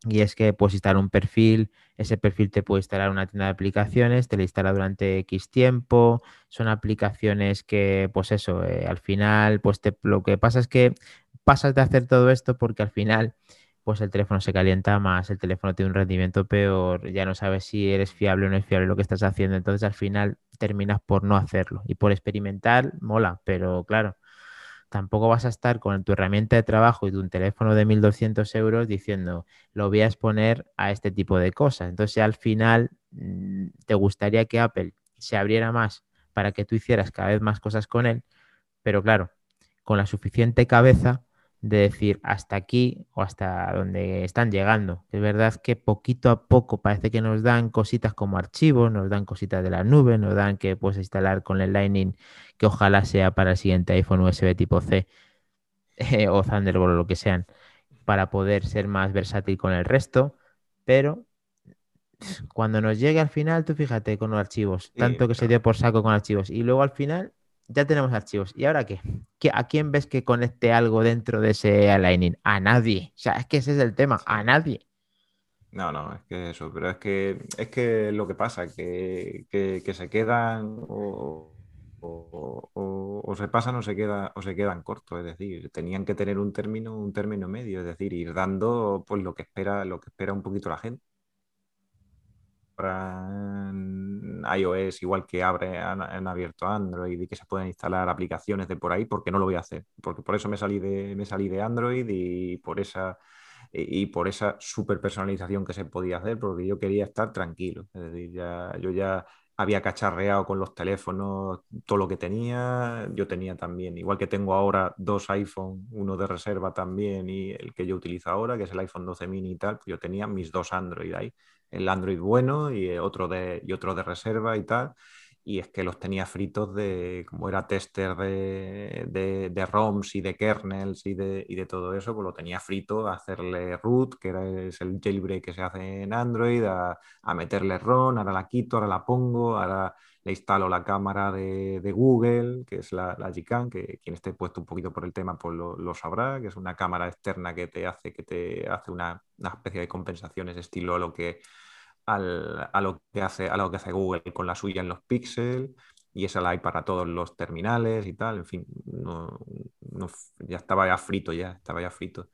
Y es que puedes instalar un perfil, ese perfil te puede instalar una tienda de aplicaciones, te la instala durante X tiempo, son aplicaciones que, pues eso, eh, al final, pues te, lo que pasa es que pasas de hacer todo esto porque al final, pues el teléfono se calienta más, el teléfono tiene un rendimiento peor, ya no sabes si eres fiable o no es fiable lo que estás haciendo, entonces al final terminas por no hacerlo y por experimentar, mola, pero claro tampoco vas a estar con tu herramienta de trabajo y tu teléfono de 1.200 euros diciendo, lo voy a exponer a este tipo de cosas. Entonces, al final, mm, te gustaría que Apple se abriera más para que tú hicieras cada vez más cosas con él, pero claro, con la suficiente cabeza de decir hasta aquí o hasta donde están llegando. Es verdad que poquito a poco parece que nos dan cositas como archivos, nos dan cositas de la nube, nos dan que puedes instalar con el Lightning, que ojalá sea para el siguiente iPhone USB tipo C eh, o Thunderbolt o lo que sean, para poder ser más versátil con el resto. Pero cuando nos llegue al final, tú fíjate con los archivos, tanto que se dio por saco con archivos, y luego al final ya tenemos archivos. ¿Y ahora qué? ¿A quién ves que conecte algo dentro de ese Lightning? A nadie. O sea, es que ese es el tema, a nadie. No, no, es que eso, pero es que es que lo que pasa, que, que, se quedan o, o, se pasan o se queda, o se quedan cortos, es decir, tenían que tener un término, un término medio, es decir, ir dando pues lo que espera, lo que espera un poquito la gente iOS, igual que abre en abierto Android y que se pueden instalar aplicaciones de por ahí, porque no lo voy a hacer. Porque por eso me salí de, me salí de Android y por esa y por esa super personalización que se podía hacer, porque yo quería estar tranquilo. Ya, yo ya había cacharreado con los teléfonos todo lo que tenía. Yo tenía también, igual que tengo ahora dos iPhone, uno de reserva también y el que yo utilizo ahora, que es el iPhone 12 mini y tal, pues yo tenía mis dos Android ahí el Android bueno y otro de, y otro de reserva y tal. Y es que los tenía fritos de, como era tester de, de, ROMs y de kernels y de, y de, todo eso, pues lo tenía frito a hacerle root, que era, es el jailbreak que se hace en Android, a, a meterle ROM, ahora la quito, ahora la pongo, ahora le instalo la cámara de, Google, que es la, la Gcam, que quien esté puesto un poquito por el tema pues lo, lo, sabrá, que es una cámara externa que te hace, que te hace una, una especie de compensaciones estilo lo que a lo que hace, a lo que hace Google con la suya en los píxeles y esa la hay para todos los terminales y tal, en fin, no, ya estaba ya frito, ya estaba ya frito.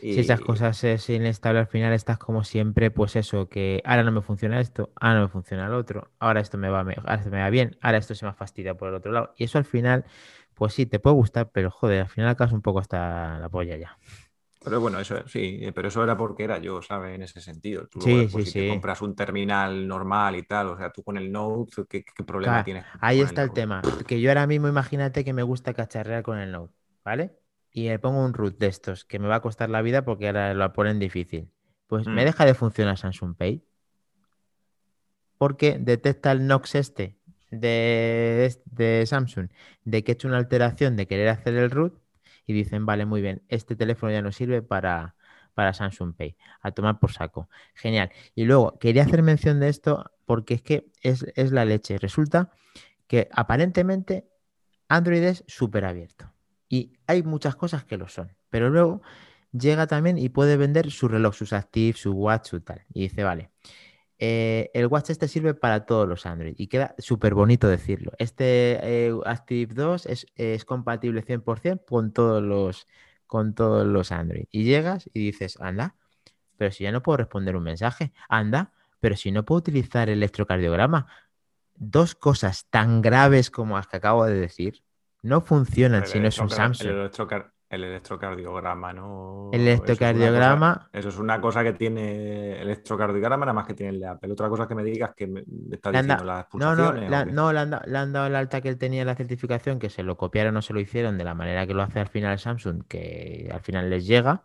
Y... Si esas cosas es inestable al final estás como siempre, pues eso, que ahora no me funciona esto, ahora no me funciona el otro, ahora esto me va, ahora esto me va bien, ahora esto se me fastidia por el otro lado. Y eso al final, pues sí, te puede gustar, pero joder, al final acabas un poco hasta la polla ya. Pero bueno, eso sí, eh, pero eso era porque era yo, ¿sabes? En ese sentido. Tú sí, pues, sí, si sí. compras un terminal normal y tal, o sea, tú con el Note, ¿qué, problema tienes? Ahí está el, tema. Que yo ahora mismo, imagínate que me gusta cacharrear con el Note, ¿vale? Y le pongo un root de estos que me va a costar la vida porque ahora lo ponen difícil. Pues me mm. deja de funcionar Samsung Pay. Porque detecta el Nox este de, de Samsung de que he hecho una alteración de querer hacer el root y dicen, vale, muy bien, este teléfono ya no sirve para, para Samsung Pay. A tomar por saco. Genial. Y luego, quería hacer mención de esto porque es que es, la leche. Resulta que aparentemente Android es súper abierto. Y hay muchas cosas que lo son. Pero luego llega también y puede vender su reloj, sus Active, su Watch, su tal. Y dice, vale, eh, el Watch este sirve para todos los Android y queda súper bonito decirlo. Este eh, Active 2 es, compatible 100% con todos, los, con todos los Android. Y llegas y dices, anda, pero si ya no puedo responder un mensaje, anda, pero si no puedo utilizar el electrocardiograma. Dos cosas tan graves como las que acabo de decir no funcionan si no es un Samsung. El electrocardiograma, ¿no? El electrocardiograma. Eso es, una cosa que tiene el electrocardiograma, nada más que tiene el Apple. Otra cosa que me digas que me está diciendo las pulsaciones. No, no, no le, han dado, el alta que él tenía la certificación, que se lo copiaron o se lo hicieron de la manera que lo hace al final Samsung, que al final les llega.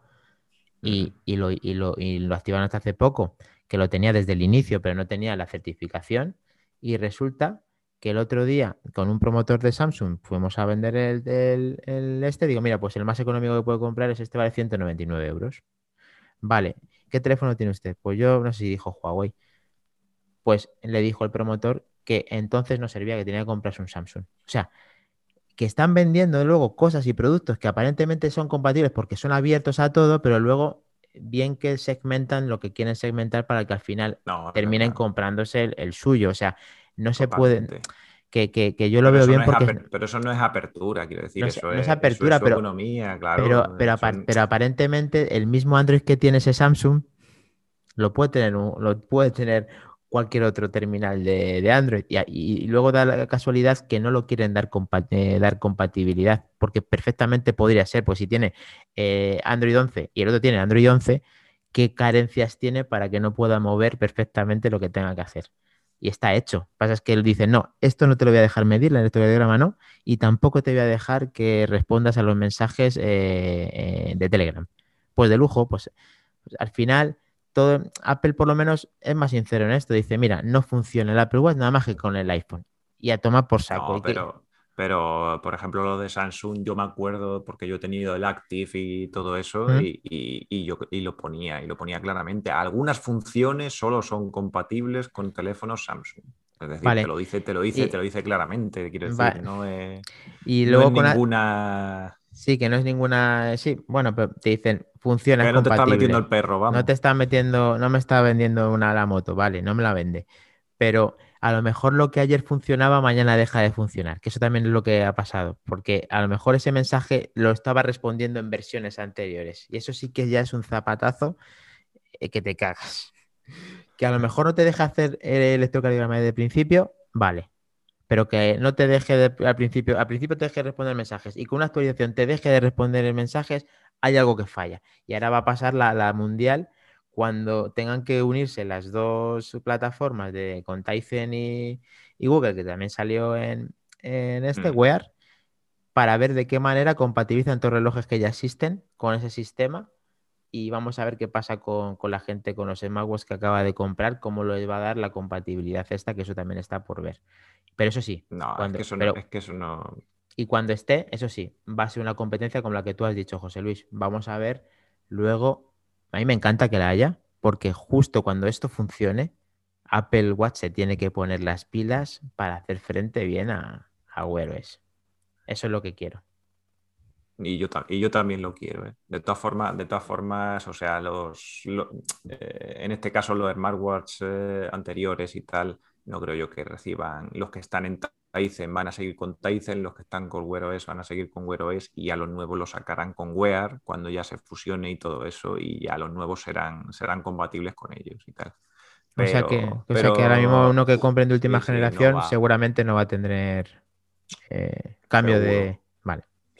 Y, lo, y, lo, y lo activaron hasta hace poco, que lo tenía desde el inicio, pero no tenía la certificación. Y resulta que el otro día con un promotor de Samsung fuimos a vender el, este, digo, mira, pues el más económico que puedo comprar es este, vale 199 euros. Vale, ¿qué teléfono tiene usted? Pues yo no sé si dijo Huawei. pues le dijo el promotor que entonces no servía, que tenía que comprarse un Samsung. O sea, que están vendiendo luego cosas y productos que aparentemente son compatibles porque son abiertos a todo, pero luego bien que segmentan lo que quieren segmentar para que al final terminen comprándose el, suyo. O sea, no se puede. Que, que, yo lo veo bien porque. pero eso no es apertura, quiero decir. eso, es, apertura, pero. Economía, claro, pero, pero, pero, aparentemente el mismo Android que tiene ese Samsung lo puede tener, lo puede tener cualquier otro terminal de, Android. Y, luego da la casualidad que no lo quieren dar, eh, dar compatibilidad, porque perfectamente podría ser, pues si tiene eh, Android 11 y el otro tiene Android 11, ¿qué carencias tiene para que no pueda mover perfectamente lo que tenga que hacer? Y está hecho. Pasa es que él dice, no, esto no te lo voy a dejar medir, la electrocardiograma no, y tampoco te voy a dejar que respondas a los mensajes eh, de Telegram. Pues de lujo, pues, pues al final Apple por lo menos es más sincero en esto. Dice, mira, no funciona el Apple Watch nada más que con el iPhone. Y a tomar por saco. pero, pero, por ejemplo, lo de Samsung, yo me acuerdo porque yo he tenido el Active y todo eso y, yo y lo ponía, y lo ponía claramente. Algunas funciones solo son compatibles con teléfonos Samsung. Es decir, te lo dice, te lo dice, te lo dice claramente. Quiero decir, no es, y luego ninguna. Sí, que no es ninguna. Sí, bueno, pero te dicen, funciona. Que no te está metiendo el perro, vamos. No te está metiendo, no me está vendiendo una la moto, vale, no me la vende. Pero a lo mejor lo que ayer funcionaba, mañana deja de funcionar. Que eso también es lo que ha pasado. Porque a lo mejor ese mensaje lo estaba respondiendo en versiones anteriores. Y eso sí que ya es un zapatazo eh, que te cagas. Que a lo mejor no te deja hacer el electrocardiograma desde el principio, vale pero que no te deje al principio, al principio te deje de responder mensajes y con una actualización te deje de responder mensajes, hay algo que falla. Y ahora va a pasar la, mundial cuando tengan que unirse las dos plataformas de con Tizen y, Google, que también salió en, este mm. Wear, para ver de qué manera compatibilizan todos los relojes que ya existen con ese sistema. Y vamos a ver qué pasa con, la gente, con los smartwatches que acaba de comprar, cómo les va a dar la compatibilidad esta, que eso también está por ver. Pero eso sí. No, es, que eso no es que eso no. Y cuando esté, eso sí, va a ser una competencia como la que tú has dicho, José Luis. Vamos a ver luego. A mí me encanta que la haya, porque justo cuando esto funcione, Apple Watch se tiene que poner las pilas para hacer frente bien a, a Wear Eso es lo que quiero. Y yo, y yo también lo quiero. ¿eh? De todas formas, de todas formas, o sea, los, eh, en este caso los smartwatches eh, anteriores y tal, no creo yo que reciban. Los que están en Tizen van a seguir con Tizen, los que están con Wear OS van a seguir con Wear OS y a los nuevos los sacarán con Wear cuando ya se fusione y todo eso y ya los nuevos serán, serán compatibles con ellos y tal. o, sea que, ahora mismo uno que compre de última generación seguramente no va a tener eh, cambio de...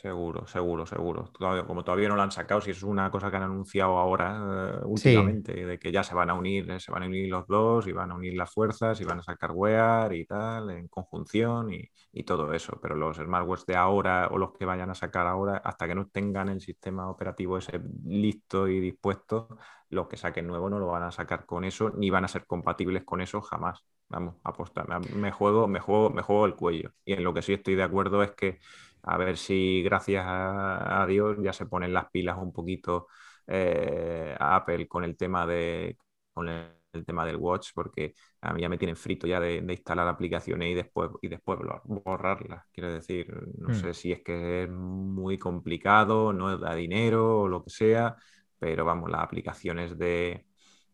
Seguro, seguro, seguro. como todavía no lo han sacado, si es una cosa que han anunciado ahora eh, últimamente, de que ya se van a unir, eh, se van a unir los dos y van a unir las fuerzas y van a sacar Wear y tal, en conjunción y, todo eso. Pero los smartwatches de ahora o los que vayan a sacar ahora, hasta que no tengan el sistema operativo ese listo y dispuesto, los que saquen nuevo no lo van a sacar con eso, ni van a ser compatibles con eso jamás. Vamos, apostar. Me juego, me juego, me juego el cuello. Y en lo que sí estoy de acuerdo es que a ver si gracias a, Dios ya se ponen las pilas un poquito eh, a Apple con el tema de con el, tema del watch, porque a mí ya me tienen frito ya de, instalar aplicaciones y después, y después borrarlas. Quiero decir, no hmm. sé si es que es muy complicado, no da dinero o lo que sea, pero vamos, las aplicaciones de,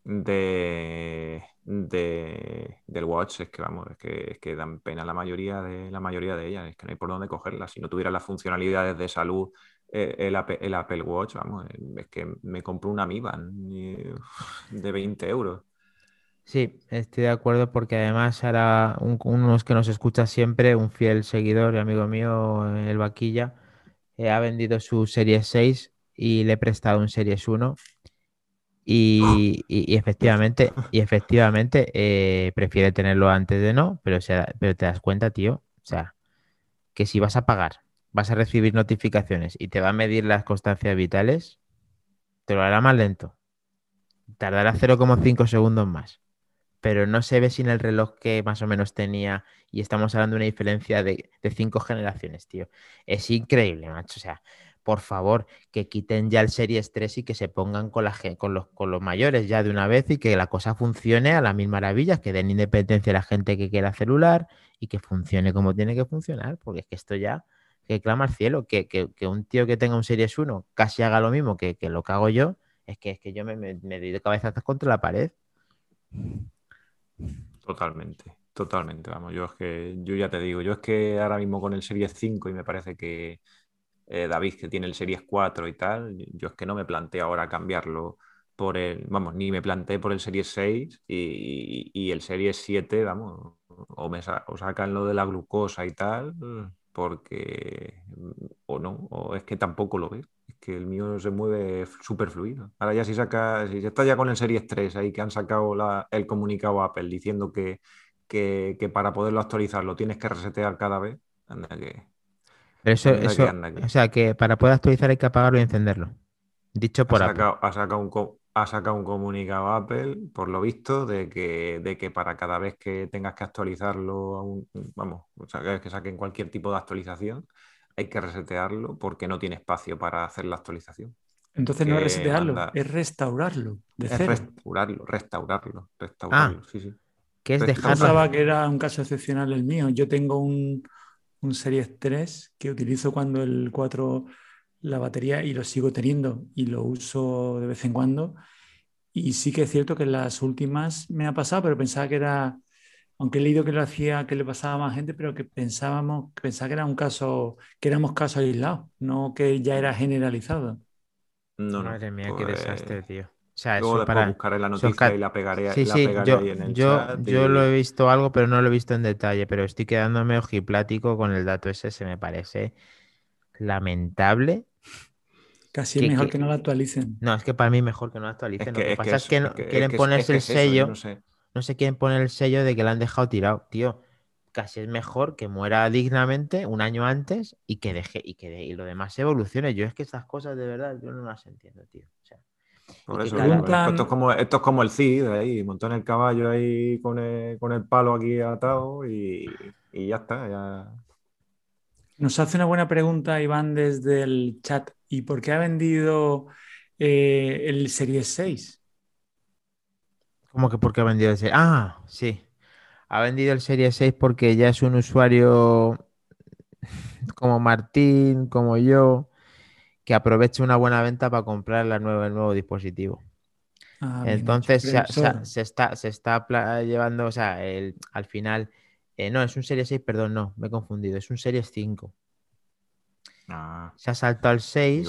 de, del Watch es que vamos, es que, es que, dan pena la mayoría de la mayoría de ellas, es que no hay por dónde cogerlas. Si no tuviera las funcionalidades de salud eh, el, Apple, Watch, vamos, eh, es que me compro una Mi de 20 euros. Sí, estoy de acuerdo porque además ahora unos que nos escucha siempre, un fiel seguidor y amigo mío, el Vaquilla, eh, ha vendido su Series 6 y le he prestado un Series 1 y, efectivamente, y efectivamente eh, prefiere tenerlo antes de no, pero, pero te das cuenta, tío, o sea, que si vas a pagar, vas a recibir notificaciones y te va a medir las constancias vitales, te lo hará más lento. Tardará 0,5 segundos más. Pero no se ve sin el reloj que más o menos tenía. Y estamos hablando de una diferencia de, de cinco generaciones, tío. Es increíble, macho. O sea, por favor, que quiten ya el Series 3 y que se pongan con, los, con los mayores ya de una vez y que la cosa funcione a las mil maravillas, que den independencia a la gente que quiera celular y que funcione como tiene que funcionar, porque es que esto ya que clama al cielo, que, un tío que tenga un Series 1 casi haga lo mismo que, lo que hago yo, es que, es que yo me, me, doy de cabezazos contra la pared. Totalmente, totalmente. Vamos, yo es que, yo ya te digo, yo es que ahora mismo con el Series 5 y me parece que eh, David que tiene el Series 4 y tal, yo es que no me planteo ahora cambiarlo por el, vamos, ni me planteé por el Series 6 y, el Series 7, vamos, o, me o sacan lo de la glucosa y tal, porque, o no, o es que tampoco lo veo que el mío se mueve súper fluido. Ahora ya si saca, si está ya con el Series 3 ahí que han sacado el comunicado Apple diciendo que, que, para poderlo actualizar lo tienes que resetear cada vez, anda que... eso, eso o sea que para poder actualizar hay que apagarlo y encenderlo. Dicho por ha sacado, Ha sacado, un, ha sacado un comunicado Apple, por lo visto, de que, de que para cada vez que tengas que actualizarlo, vamos, o sea, que saquen cualquier tipo de actualización, hay que resetearlo porque no tiene espacio para hacer la actualización. Entonces no es resetearlo, es restaurarlo. De es restaurarlo, restaurarlo, restaurarlo. Ah, sí, sí. Que es dejarlo. Pensaba que era un caso excepcional el mío. Yo tengo un, un Series 3 que utilizo cuando el 4 la batería y lo sigo teniendo y lo uso de vez en cuando. Y sí que es cierto que en las últimas me ha pasado, pero pensaba que era aunque he leído que lo hacía, que le pasaba a más gente, pero que pensábamos, que pensaba que era un caso, que éramos casos aislados, no que ya era generalizado. No, Madre mía, qué pues, desastre, tío. O sea, luego para... buscaré la noticia y la pegaré, sí, sí, yo, ahí en el yo, Yo lo he visto algo, pero no lo he visto en detalle, pero estoy quedándome ojiplático con el dato ese, se me parece lamentable. Casi es mejor que, no lo actualicen. No, es que para mí mejor que no lo actualicen. lo que, pasa es que, quieren ponerse el sello. no sé no sé quién pone el sello de que la han dejado tirado. Tío, casi es mejor que muera dignamente un año antes y que deje y que y lo demás se evolucione. Yo es que estas cosas de verdad yo no las entiendo, tío. Por eso, esto, es como, esto es como el CID ahí, montó en el caballo ahí con el, palo aquí atado y, ya está. Ya... Nos hace una buena pregunta Iván desde el chat. ¿Y por qué ha vendido eh, el Series 6? ¿Cómo que por qué ha vendido el Series? Ah, sí. Ha vendido el Series 6 porque ya es un usuario como Martín, como yo, que aprovecha una buena venta para comprar la nueva, el nuevo dispositivo. Ah, Entonces se, está, se está llevando, o sea, el, al final, eh, no, es un Series 6, perdón, no, me he confundido, es un Series 5. Ah. Se ha saltado al 6.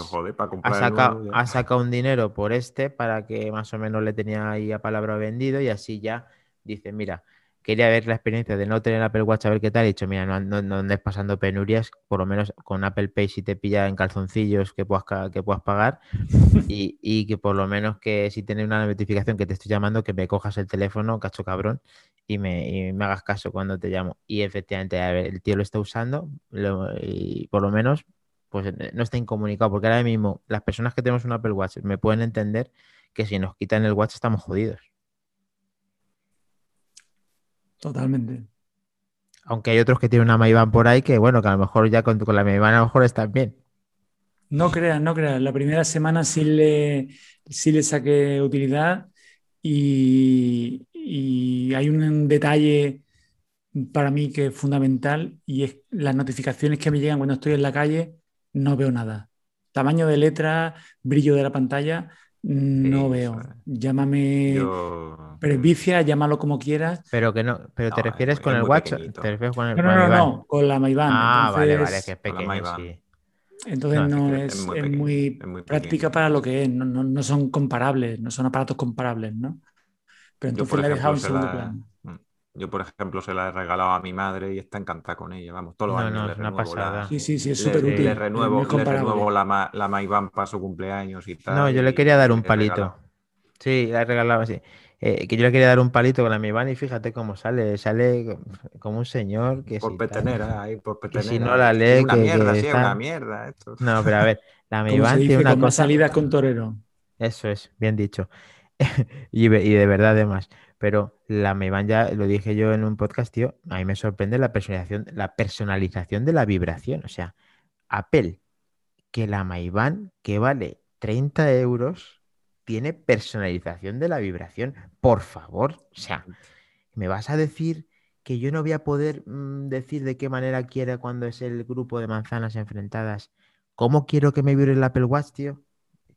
ha, sacado, un dinero por este para que más o menos le tenía ahí a palabra vendido y así ya dice, mira, quería ver la experiencia de no tener Apple Watch a ver qué tal. He dicho, mira, no, no, andes pasando penurias, por lo menos con Apple Pay si te pilla en calzoncillos que puedas, que puedas pagar y, que por lo menos que si tienes una notificación que te estoy llamando, que me cojas el teléfono, cacho cabrón, y me, hagas caso cuando te llamo. Y efectivamente, el tío lo está usando y por lo menos pues eh, no está incomunicado, porque ahora mismo las personas que tenemos un Apple Watch me pueden entender que si nos quitan el Watch estamos jodidos. Totalmente. Aunque hay otros que tienen una Mayban por ahí que, bueno, que a lo mejor ya con, con la Mayban a lo mejor están bien. No creas, no creas. La primera semana sí le, sí le saqué utilidad y, y hay un detalle para mí que es fundamental y es las notificaciones que me llegan cuando estoy en la calle no veo nada. Tamaño de letra, brillo de la pantalla, no veo. Llámame yo... llámalo como quieras. Pero que no, pero te refieres con el watch, ¿Te refieres con el No, no, no, con la Mayban. Ah, vale, vale, que es pequeño, sí. Entonces no, es, muy, práctica para lo que es, no, no, son comparables, no son aparatos comparables, ¿no? Pero entonces le he dejado en segundo plano. Yo, por ejemplo, se la he regalado a mi madre y está encantada con ella. Vamos, todos los años le renuevo, la, sí, sí, sí, es súper útil. Le renuevo, le renuevo la, la Maivan para su cumpleaños y tal. No, yo le quería dar un palito. Sí, la he regalado así. Eh, que yo le quería dar un palito con la Maivan y fíjate cómo sale. Sale como un señor que Por petenera, ahí, por petenera. si no la lee, una que, mierda, sí, una mierda. Esto. No, pero a ver, la Maivan tiene una cosa... salida con torero. Eso es, bien dicho. y, y de verdad, además. Pero la Mayban ya lo dije yo en un podcast, tío, a mí me sorprende la personalización, la personalización de la vibración. O sea, Apple, que la Mayban, que vale 30 euros, tiene personalización de la vibración. Por favor, o sea, ¿me vas a decir que yo no voy a poder mm, decir de qué manera quiere cuando es el grupo de manzanas enfrentadas? ¿Cómo quiero que me vibre el Apple Watch, tío?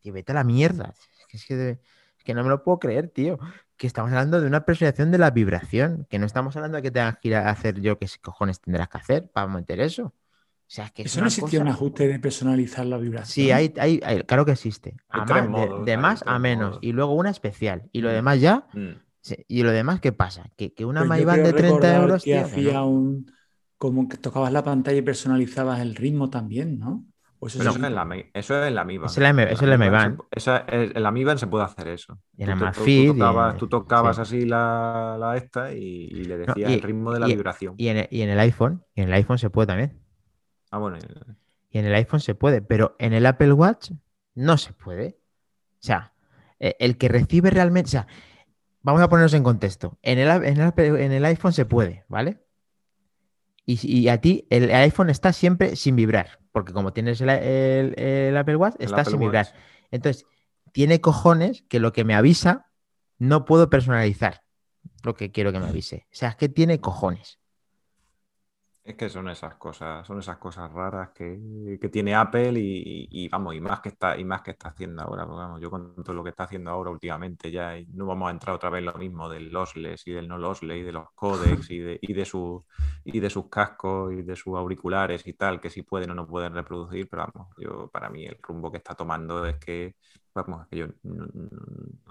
Vete a la mierda. Es que, es que no me lo puedo creer, tío. Que estamos hablando de una personalización de la vibración. Que no estamos hablando de que tengas que ir a hacer yo qué cojones tendrás que hacer para meter eso. O sea, es que ¿Eso no existía un ajuste de personalizar la vibración? Sí, hay, hay, claro que existe. de, más a menos. Y luego una especial. Y lo mm. demás ya. Mm. ¿Y lo demás qué pasa? Que, que una pues de 30 euros. Que hacía un. Como que tocabas la pantalla y personalizabas el ritmo también, ¿no? Pues eso, es en la, eso es en la Eso es la, la En la Mi se puede hacer eso. Y en tú, tú, tocabas, tú tocabas así la, la, esta y, le decías el ritmo de la vibración. Y en, y en, el iPhone, y en el iPhone se puede también. Ah, bueno. Y en el iPhone se puede, pero en el Apple Watch no se puede. O sea, e, el que recibe realmente. O sea, vamos a ponernos en contexto. En el, en en el iPhone se puede, ¿vale? Y, a ti el iPhone está siempre sin vibrar, porque como tienes el, Apple Watch, está sin vibrar. Entonces, tiene cojones que lo que me avisa no puedo personalizar lo que quiero que me avise. O sea, es que tiene cojones. Es que son esas cosas, son esas cosas raras que, tiene Apple y, vamos, y más que está, y más que está haciendo ahora. vamos, yo con todo lo que está haciendo ahora últimamente ya no vamos a entrar otra vez lo mismo del lossless y del no lossless y de los codecs y de, y de su, y de sus cascos y de sus auriculares y tal, que si pueden o no pueden reproducir, pero vamos, yo para mí el rumbo que está tomando es que vamos, que yo no,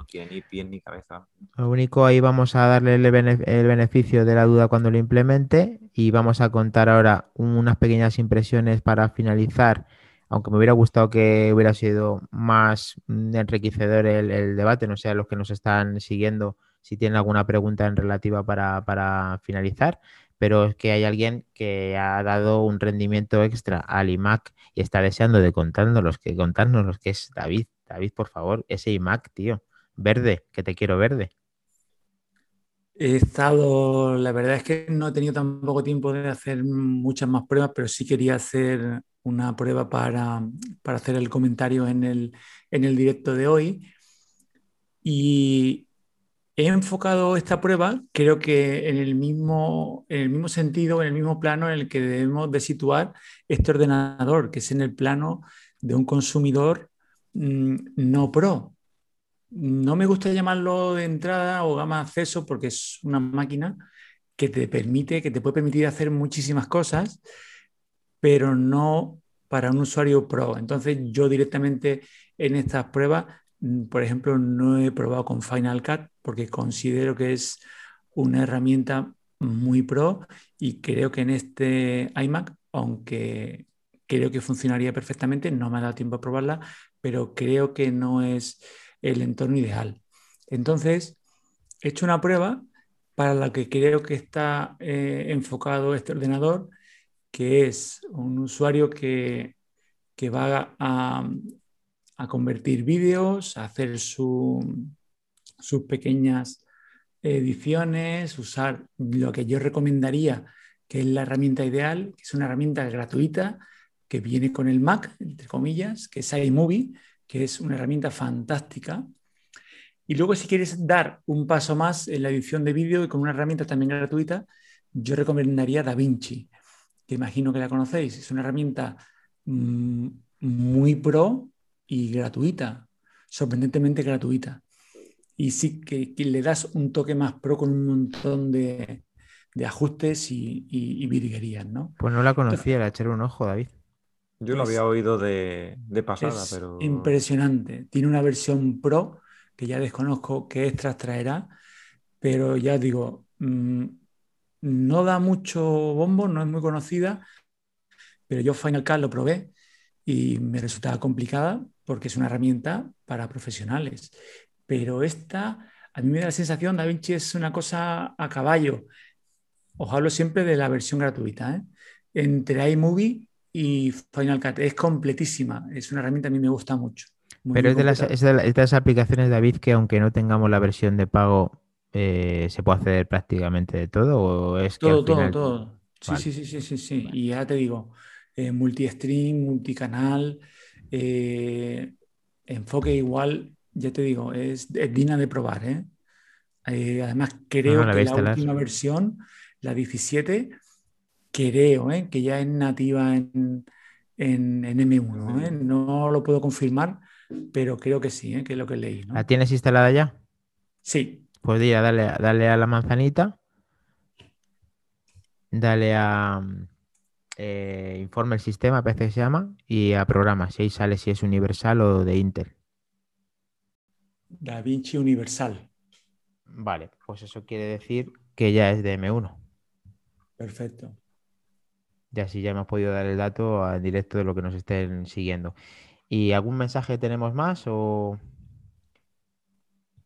tiene ni pie ni cabeza. Lo único ahí vamos a darle el, beneficio de la duda cuando lo implemente y vamos a contar ahora unas pequeñas impresiones para finalizar, aunque me hubiera gustado que hubiera sido más enriquecedor el, debate, no sé, los que nos están siguiendo, si tienen alguna pregunta en relativa para, para finalizar pero es que hay alguien que ha dado un rendimiento extra al iMac y está deseando de contárnoslos, que contárnoslos, que es David. David, por favor, ese iMac, tío. Verde, que te quiero verde. He estado, la verdad es que no he tenido tampoco tiempo de hacer muchas más pruebas, pero sí quería hacer una prueba para, hacer el comentario en el, en el directo de hoy. Y he enfocado esta prueba, creo que en el mismo, en el mismo sentido, en el mismo plano en el que debemos de situar este ordenador, que es en el plano de un consumidor no Pro. No me gusta llamarlo de entrada o gama acceso porque es una máquina que te permite, que te puede permitir hacer muchísimas cosas, pero no para un usuario pro. Entonces yo directamente en estas pruebas, mm, por ejemplo, no he probado con Final Cut porque considero que es una herramienta muy pro y creo que en este iMac, aunque creo que funcionaría perfectamente, no me ha dado tiempo a probarla, pero creo que no es el entorno ideal. Entonces, he hecho una prueba para la que creo que está eh, enfocado este ordenador, que es un usuario que, va a, convertir vídeos, a hacer sus pequeñas ediciones, usar lo que yo recomendaría, que es la herramienta ideal, que es una herramienta gratuita que viene con el Mac, entre comillas, que es iMovie, que es una herramienta fantástica. Y luego si quieres dar un paso más en la edición de vídeo y con una herramienta también gratuita, yo recomendaría DaVinci, que imagino que la conocéis. Es una herramienta mm, muy pro y gratuita, sorprendentemente gratuita. Y sí que, le das un toque más pro con un montón de, ajustes y, y, virguerías, ¿no? Pues no la conocía, la echaré un ojo, David. Yo lo había oído de, pasada, pero. Impresionante. Tiene una versión pro que ya desconozco qué extras traerá, pero ya digo, mm, no da mucho bombo, no es muy conocida, pero yo Final Cut lo probé y me resultaba complicada porque es una herramienta para profesionales. Pero esta, a mí me da la sensación, DaVinci es una cosa a caballo. Os hablo siempre de la versión gratuita. ¿eh? Entre iMovie y Final Cut. Es completísima, es una herramienta que a mí me gusta mucho. Pero es de, las, es, de las, aplicaciones, David, que aunque no tengamos la versión de pago, eh, se puede hacer prácticamente de todo. ¿o es todo, todo, todo. Sí, sí, sí, sí, sí, sí. Y ya te digo, eh, multi-stream, multicanal, Eh, enfoque igual, ya te digo, es, digna de probar. ¿eh? Además, creo que la última versión, la 17, creo que ya es nativa en, M1. No lo puedo confirmar, pero creo que sí, que es lo que leí. ¿La tienes instalada ya? Sí. Pues ya, dale, dale a la manzanita. Dale a eh, informe el sistema, parece que se llama, y a programa. Si ahí sale si es universal o de Intel. Da Vinci Universal. Vale, pues eso quiere decir que ya es de M1. Perfecto. Y así ya hemos podido dar el dato en directo de lo que nos estén siguiendo. ¿Y algún mensaje tenemos más o...?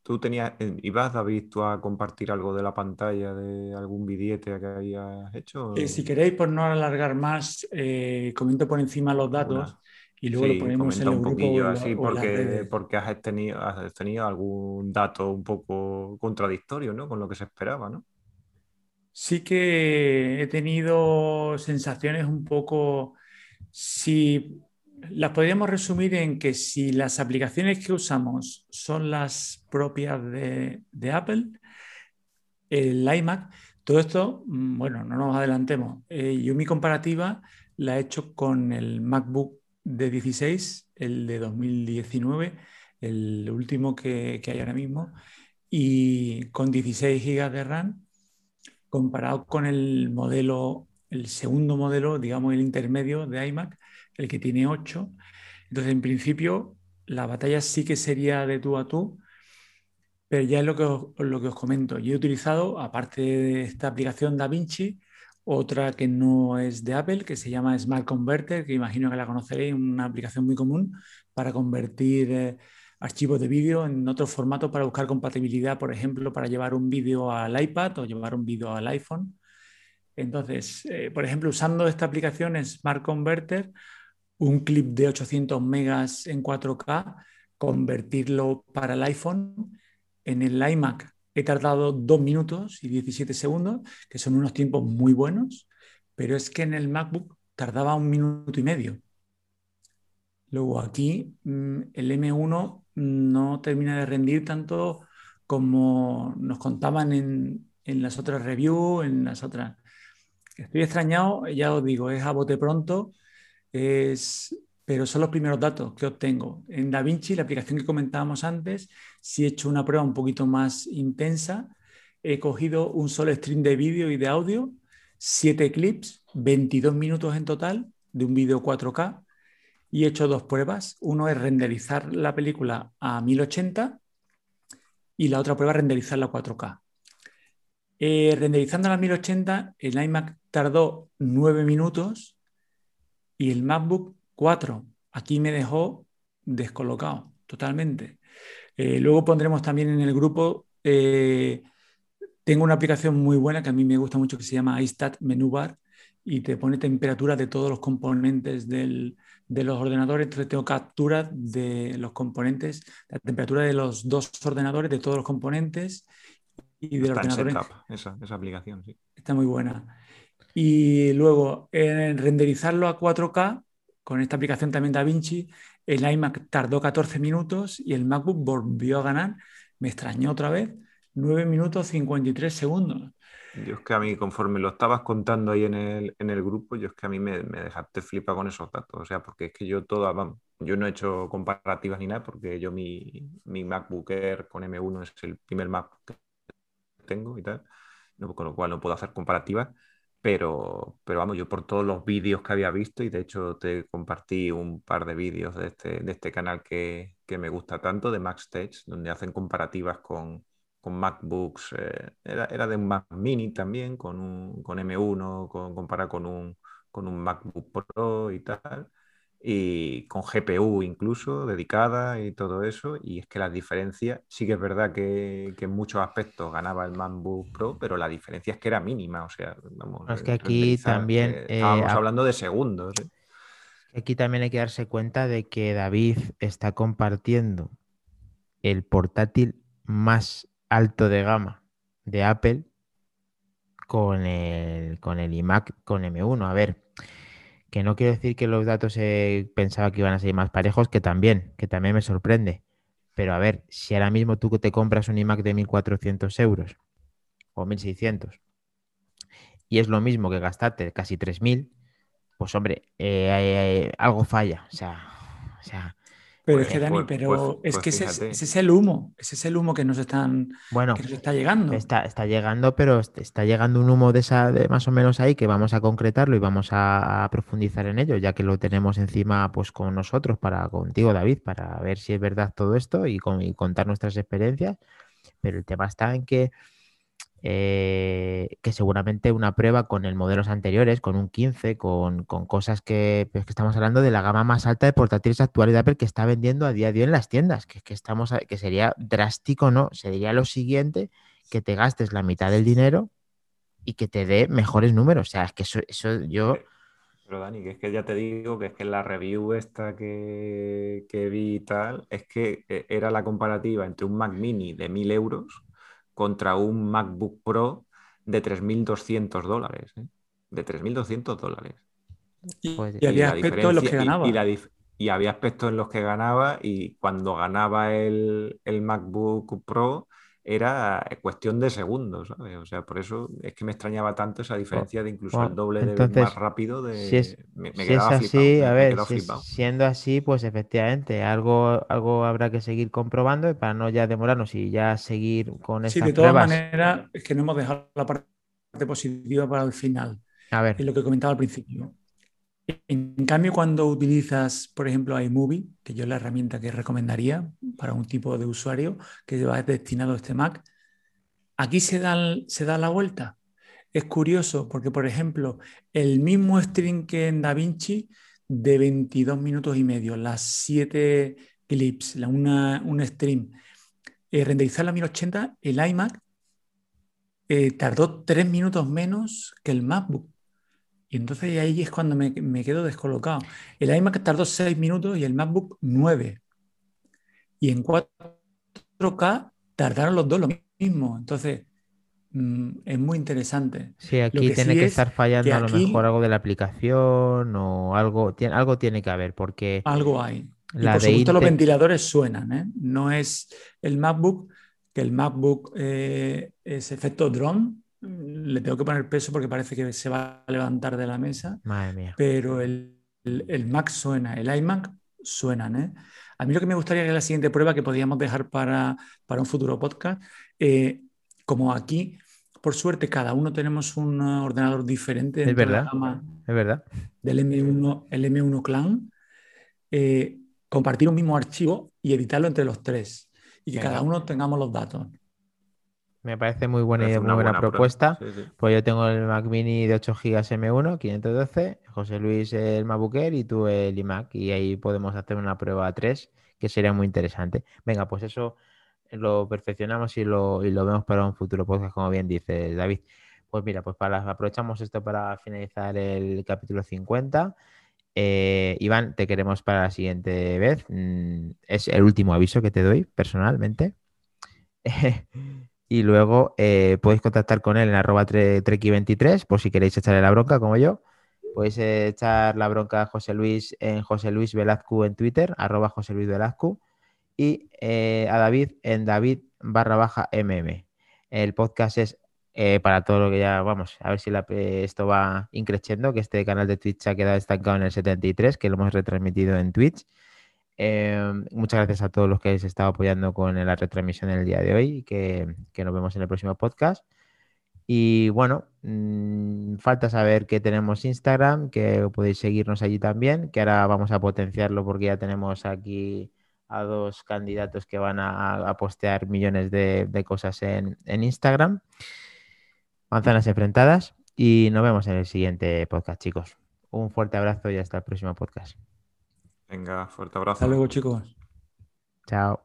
¿Tú tenías, eh, ibas, David, tú a compartir algo de la pantalla de algún billete que hayas hecho? Eh, si queréis, por no alargar más, eh, comento por encima los datos y luego lo ponemos en el un poquillo así porque, porque has tenido, has tenido algún dato un poco contradictorio ¿no? con lo que se esperaba, ¿no? Sí que he tenido sensaciones un poco... Si las podríamos resumir en que si las aplicaciones que usamos son las propias de, Apple, el iMac, todo esto, mm, bueno, no nos adelantemos. Eh, yo mi comparativa la he hecho con el MacBook de 16, el de 2019, el último que, que hay ahora mismo, y con 16 GB de RAM, comparado con el modelo, el segundo modelo, digamos el intermedio de iMac, el que tiene 8. Entonces, en principio, la batalla sí que sería de tú a tú, pero ya es lo que os, lo que os comento. Yo he utilizado, aparte de esta aplicación DaVinci, otra que no es de Apple, que se llama Smart Converter, que imagino que la conoceréis, una aplicación muy común para convertir eh, archivos de vídeo en otro formato para buscar compatibilidad, por ejemplo, para llevar un vídeo al iPad o llevar un vídeo al iPhone. Entonces, eh, por ejemplo, usando esta aplicación Smart Converter, un clip de 800 megas en 4K, convertirlo para el iPhone. En el iMac he tardado 2 minutos y 17 segundos, que son unos tiempos muy buenos, pero es que en el MacBook tardaba un minuto y medio. Luego aquí mm, el M1 no termina de rendir tanto como nos contaban en, en las otras reviews, en las otras. Estoy extrañado, ya os digo, es a bote pronto es, pero son los primeros datos que obtengo. En DaVinci, la aplicación que comentábamos antes, si he hecho una prueba un poquito más intensa, he cogido un solo stream de vídeo y de audio, siete clips, 22 minutos en total de un vídeo 4K y he hecho dos pruebas. Uno es renderizar la película a 1080 y la otra prueba renderizarla a 4K. Eh, renderizando a 1080, el iMac tardó 9 minutos y el MacBook 4, aquí me dejó descolocado totalmente. Eh, luego pondremos también en el grupo, eh, tengo una aplicación muy buena que a mí me gusta mucho que se llama iStat Menu Bar y te pone temperatura de todos los componentes de los ordenadores. Tengo captura de los componentes, la temperatura de los dos ordenadores, de todos los componentes y del ordenador. esa, esa aplicación, sí. Está muy buena. Y luego, en renderizarlo a 4K, con esta aplicación también DaVinci, el iMac tardó 14 minutos y el MacBook volvió a ganar, me extrañó otra vez, 9 minutos 53 segundos. Yo es que a mí, conforme lo estabas contando ahí en el, en el grupo, yo es que a mí me, me, dejaste flipa con esos datos. O sea, porque es que yo toda, yo no he hecho comparativas ni nada, porque yo mi, mi MacBook con M1 es el primer Mac que tengo y tal, con lo cual no puedo hacer comparativas pero, pero vamos, yo por todos los vídeos que había visto, y de hecho te compartí un par de vídeos de este, de este canal que, que me gusta tanto, de MacStage, donde hacen comparativas con, con MacBooks, eh, era, era, de un Mac Mini también, con, un, con M1, con, comparado con un, con un MacBook Pro y tal y con GPU incluso dedicada y todo eso. Y es que las diferencias, sí que es verdad que, en muchos aspectos ganaba el MacBook Pro, pero la diferencia es que era mínima. O sea, vamos, es que aquí también. Eh, estábamos hablando de segundos. ¿eh? Aquí también hay que darse cuenta de que David está compartiendo el portátil más alto de gama de Apple con el, con el iMac con M1. A ver, Que no quiero decir que los datos eh, pensaba que iban a ser más parejos, que también, que también me sorprende. Pero a ver, si ahora mismo tú te compras un iMac de 1.400 euros o 1.600 y es lo mismo que gastarte casi 3.000, pues hombre, eh, eh, algo falla. O sea, o sea pero es que, Dani, pero es que ese, es el humo, ese es el humo que nos están bueno, que nos está llegando. Está, está llegando, pero está llegando un humo de esa de más o menos ahí que vamos a concretarlo y vamos a, profundizar en ello, ya que lo tenemos encima pues con nosotros, para contigo, David, para ver si es verdad todo esto y, y contar nuestras experiencias. Pero el tema está en que eh, que seguramente una prueba con el modelos anteriores, con un 15, con, cosas que, pues, que, estamos hablando de la gama más alta de portátiles actuales de Apple que está vendiendo a día de hoy en las tiendas, que, que, estamos que sería drástico, ¿no? Sería lo siguiente que te gastes la mitad del dinero y que te dé mejores números. O sea, es que eso, eso yo... Pero Dani, que es que ya te digo que es que la review esta que, que vi y tal, es que eh, era la comparativa entre un Mac mini de 1000 euros contra un MacBook Pro de 3.200 dólares. ¿eh? De 3.200 dólares. Y, pues, había aspectos en los que ganaba. Y, había aspectos en los que ganaba y cuando ganaba el, el MacBook Pro era cuestión de segundos, ¿sabes? O sea, por eso es que me extrañaba tanto esa diferencia de incluso el doble de más rápido de... Si es, me, así, a ver, siendo así, pues efectivamente, algo, algo habrá que seguir comprobando para no ya demorarnos y ya seguir con estas Sí, de todas maneras, es que no hemos dejado la parte positiva para el final. A ver. Es lo que comentaba al principio. En cambio, cuando utilizas, por ejemplo, iMovie, que yo es la herramienta que recomendaría para un tipo de usuario que va destinado a este Mac, aquí se da, se da la vuelta. Es curioso porque, por ejemplo, el mismo stream que en DaVinci de 22 minutos y medio, las 7 clips, la, una, un stream, eh, renderizar la 1080, el iMac eh, tardó 3 minutos menos que el MacBook. Y entonces ahí es cuando me, quedo descolocado. El iMac tardó 6 minutos y el MacBook 9. Y en 4K tardaron los dos lo mismo. Entonces, mm, es muy interesante. Sí, aquí tiene que estar fallando a lo mejor algo de la aplicación o algo, tiene, algo tiene que haber, porque... Algo hay. La por supuesto los ventiladores suenan, ¿eh? No es el MacBook, que el MacBook eh, es efecto drone, le tengo que poner peso porque parece que se va a levantar de la mesa. Madre mía. Pero el, el, Mac suena, el iMac suenan. ¿eh? A mí lo que me gustaría que la siguiente prueba que podríamos dejar para, para un futuro podcast, eh, como aquí, por suerte, cada uno tenemos un ordenador diferente. Es verdad. es verdad. Del M1, el M1 Clan. Eh, compartir un mismo archivo y editarlo entre los tres. Y que cada uno tengamos los datos. Me parece muy buena, muy buena, propuesta. Pues yo tengo el Mac Mini de 8 GB M1, 512, José Luis el MacBook Air y tú el iMac. Y ahí podemos hacer una prueba a 3, que sería muy interesante. Venga, pues eso lo perfeccionamos y lo, y lo vemos para un futuro podcast, como bien dice David. Pues mira, pues para, aprovechamos esto para finalizar el capítulo 50. Eh, Iván, te queremos para la siguiente vez. Mm, es el último aviso que te doy personalmente. Y luego eh, podéis contactar con él en arroba treki23 por si queréis echarle la bronca como yo. Podéis echar la bronca a José Luis en José Luis Velazco en Twitter, arroba José Luis Velazco, y eh, a David en David barra baja MM. El podcast es eh, para todo lo que ya, vamos, a ver si esto va increciendo, que este canal de Twitch ha quedado estancado en el 73, que lo hemos retransmitido en Twitch. Em, muchas gracias a todos los que habéis estado apoyando con la retransmisión en el día de hoy, que, que nos vemos en el próximo podcast. Y bueno, mm, falta saber que tenemos Instagram, que podéis seguirnos allí también, que ahora vamos a potenciarlo porque ya tenemos aquí a dos candidatos que van a, postear millones de, de cosas en, en, Instagram. Manzanas enfrentadas y nos vemos en el siguiente podcast, chicos. Un fuerte abrazo y hasta el próximo podcast. Venga, fuerte abrazo. Hasta luego, chicos. Chao.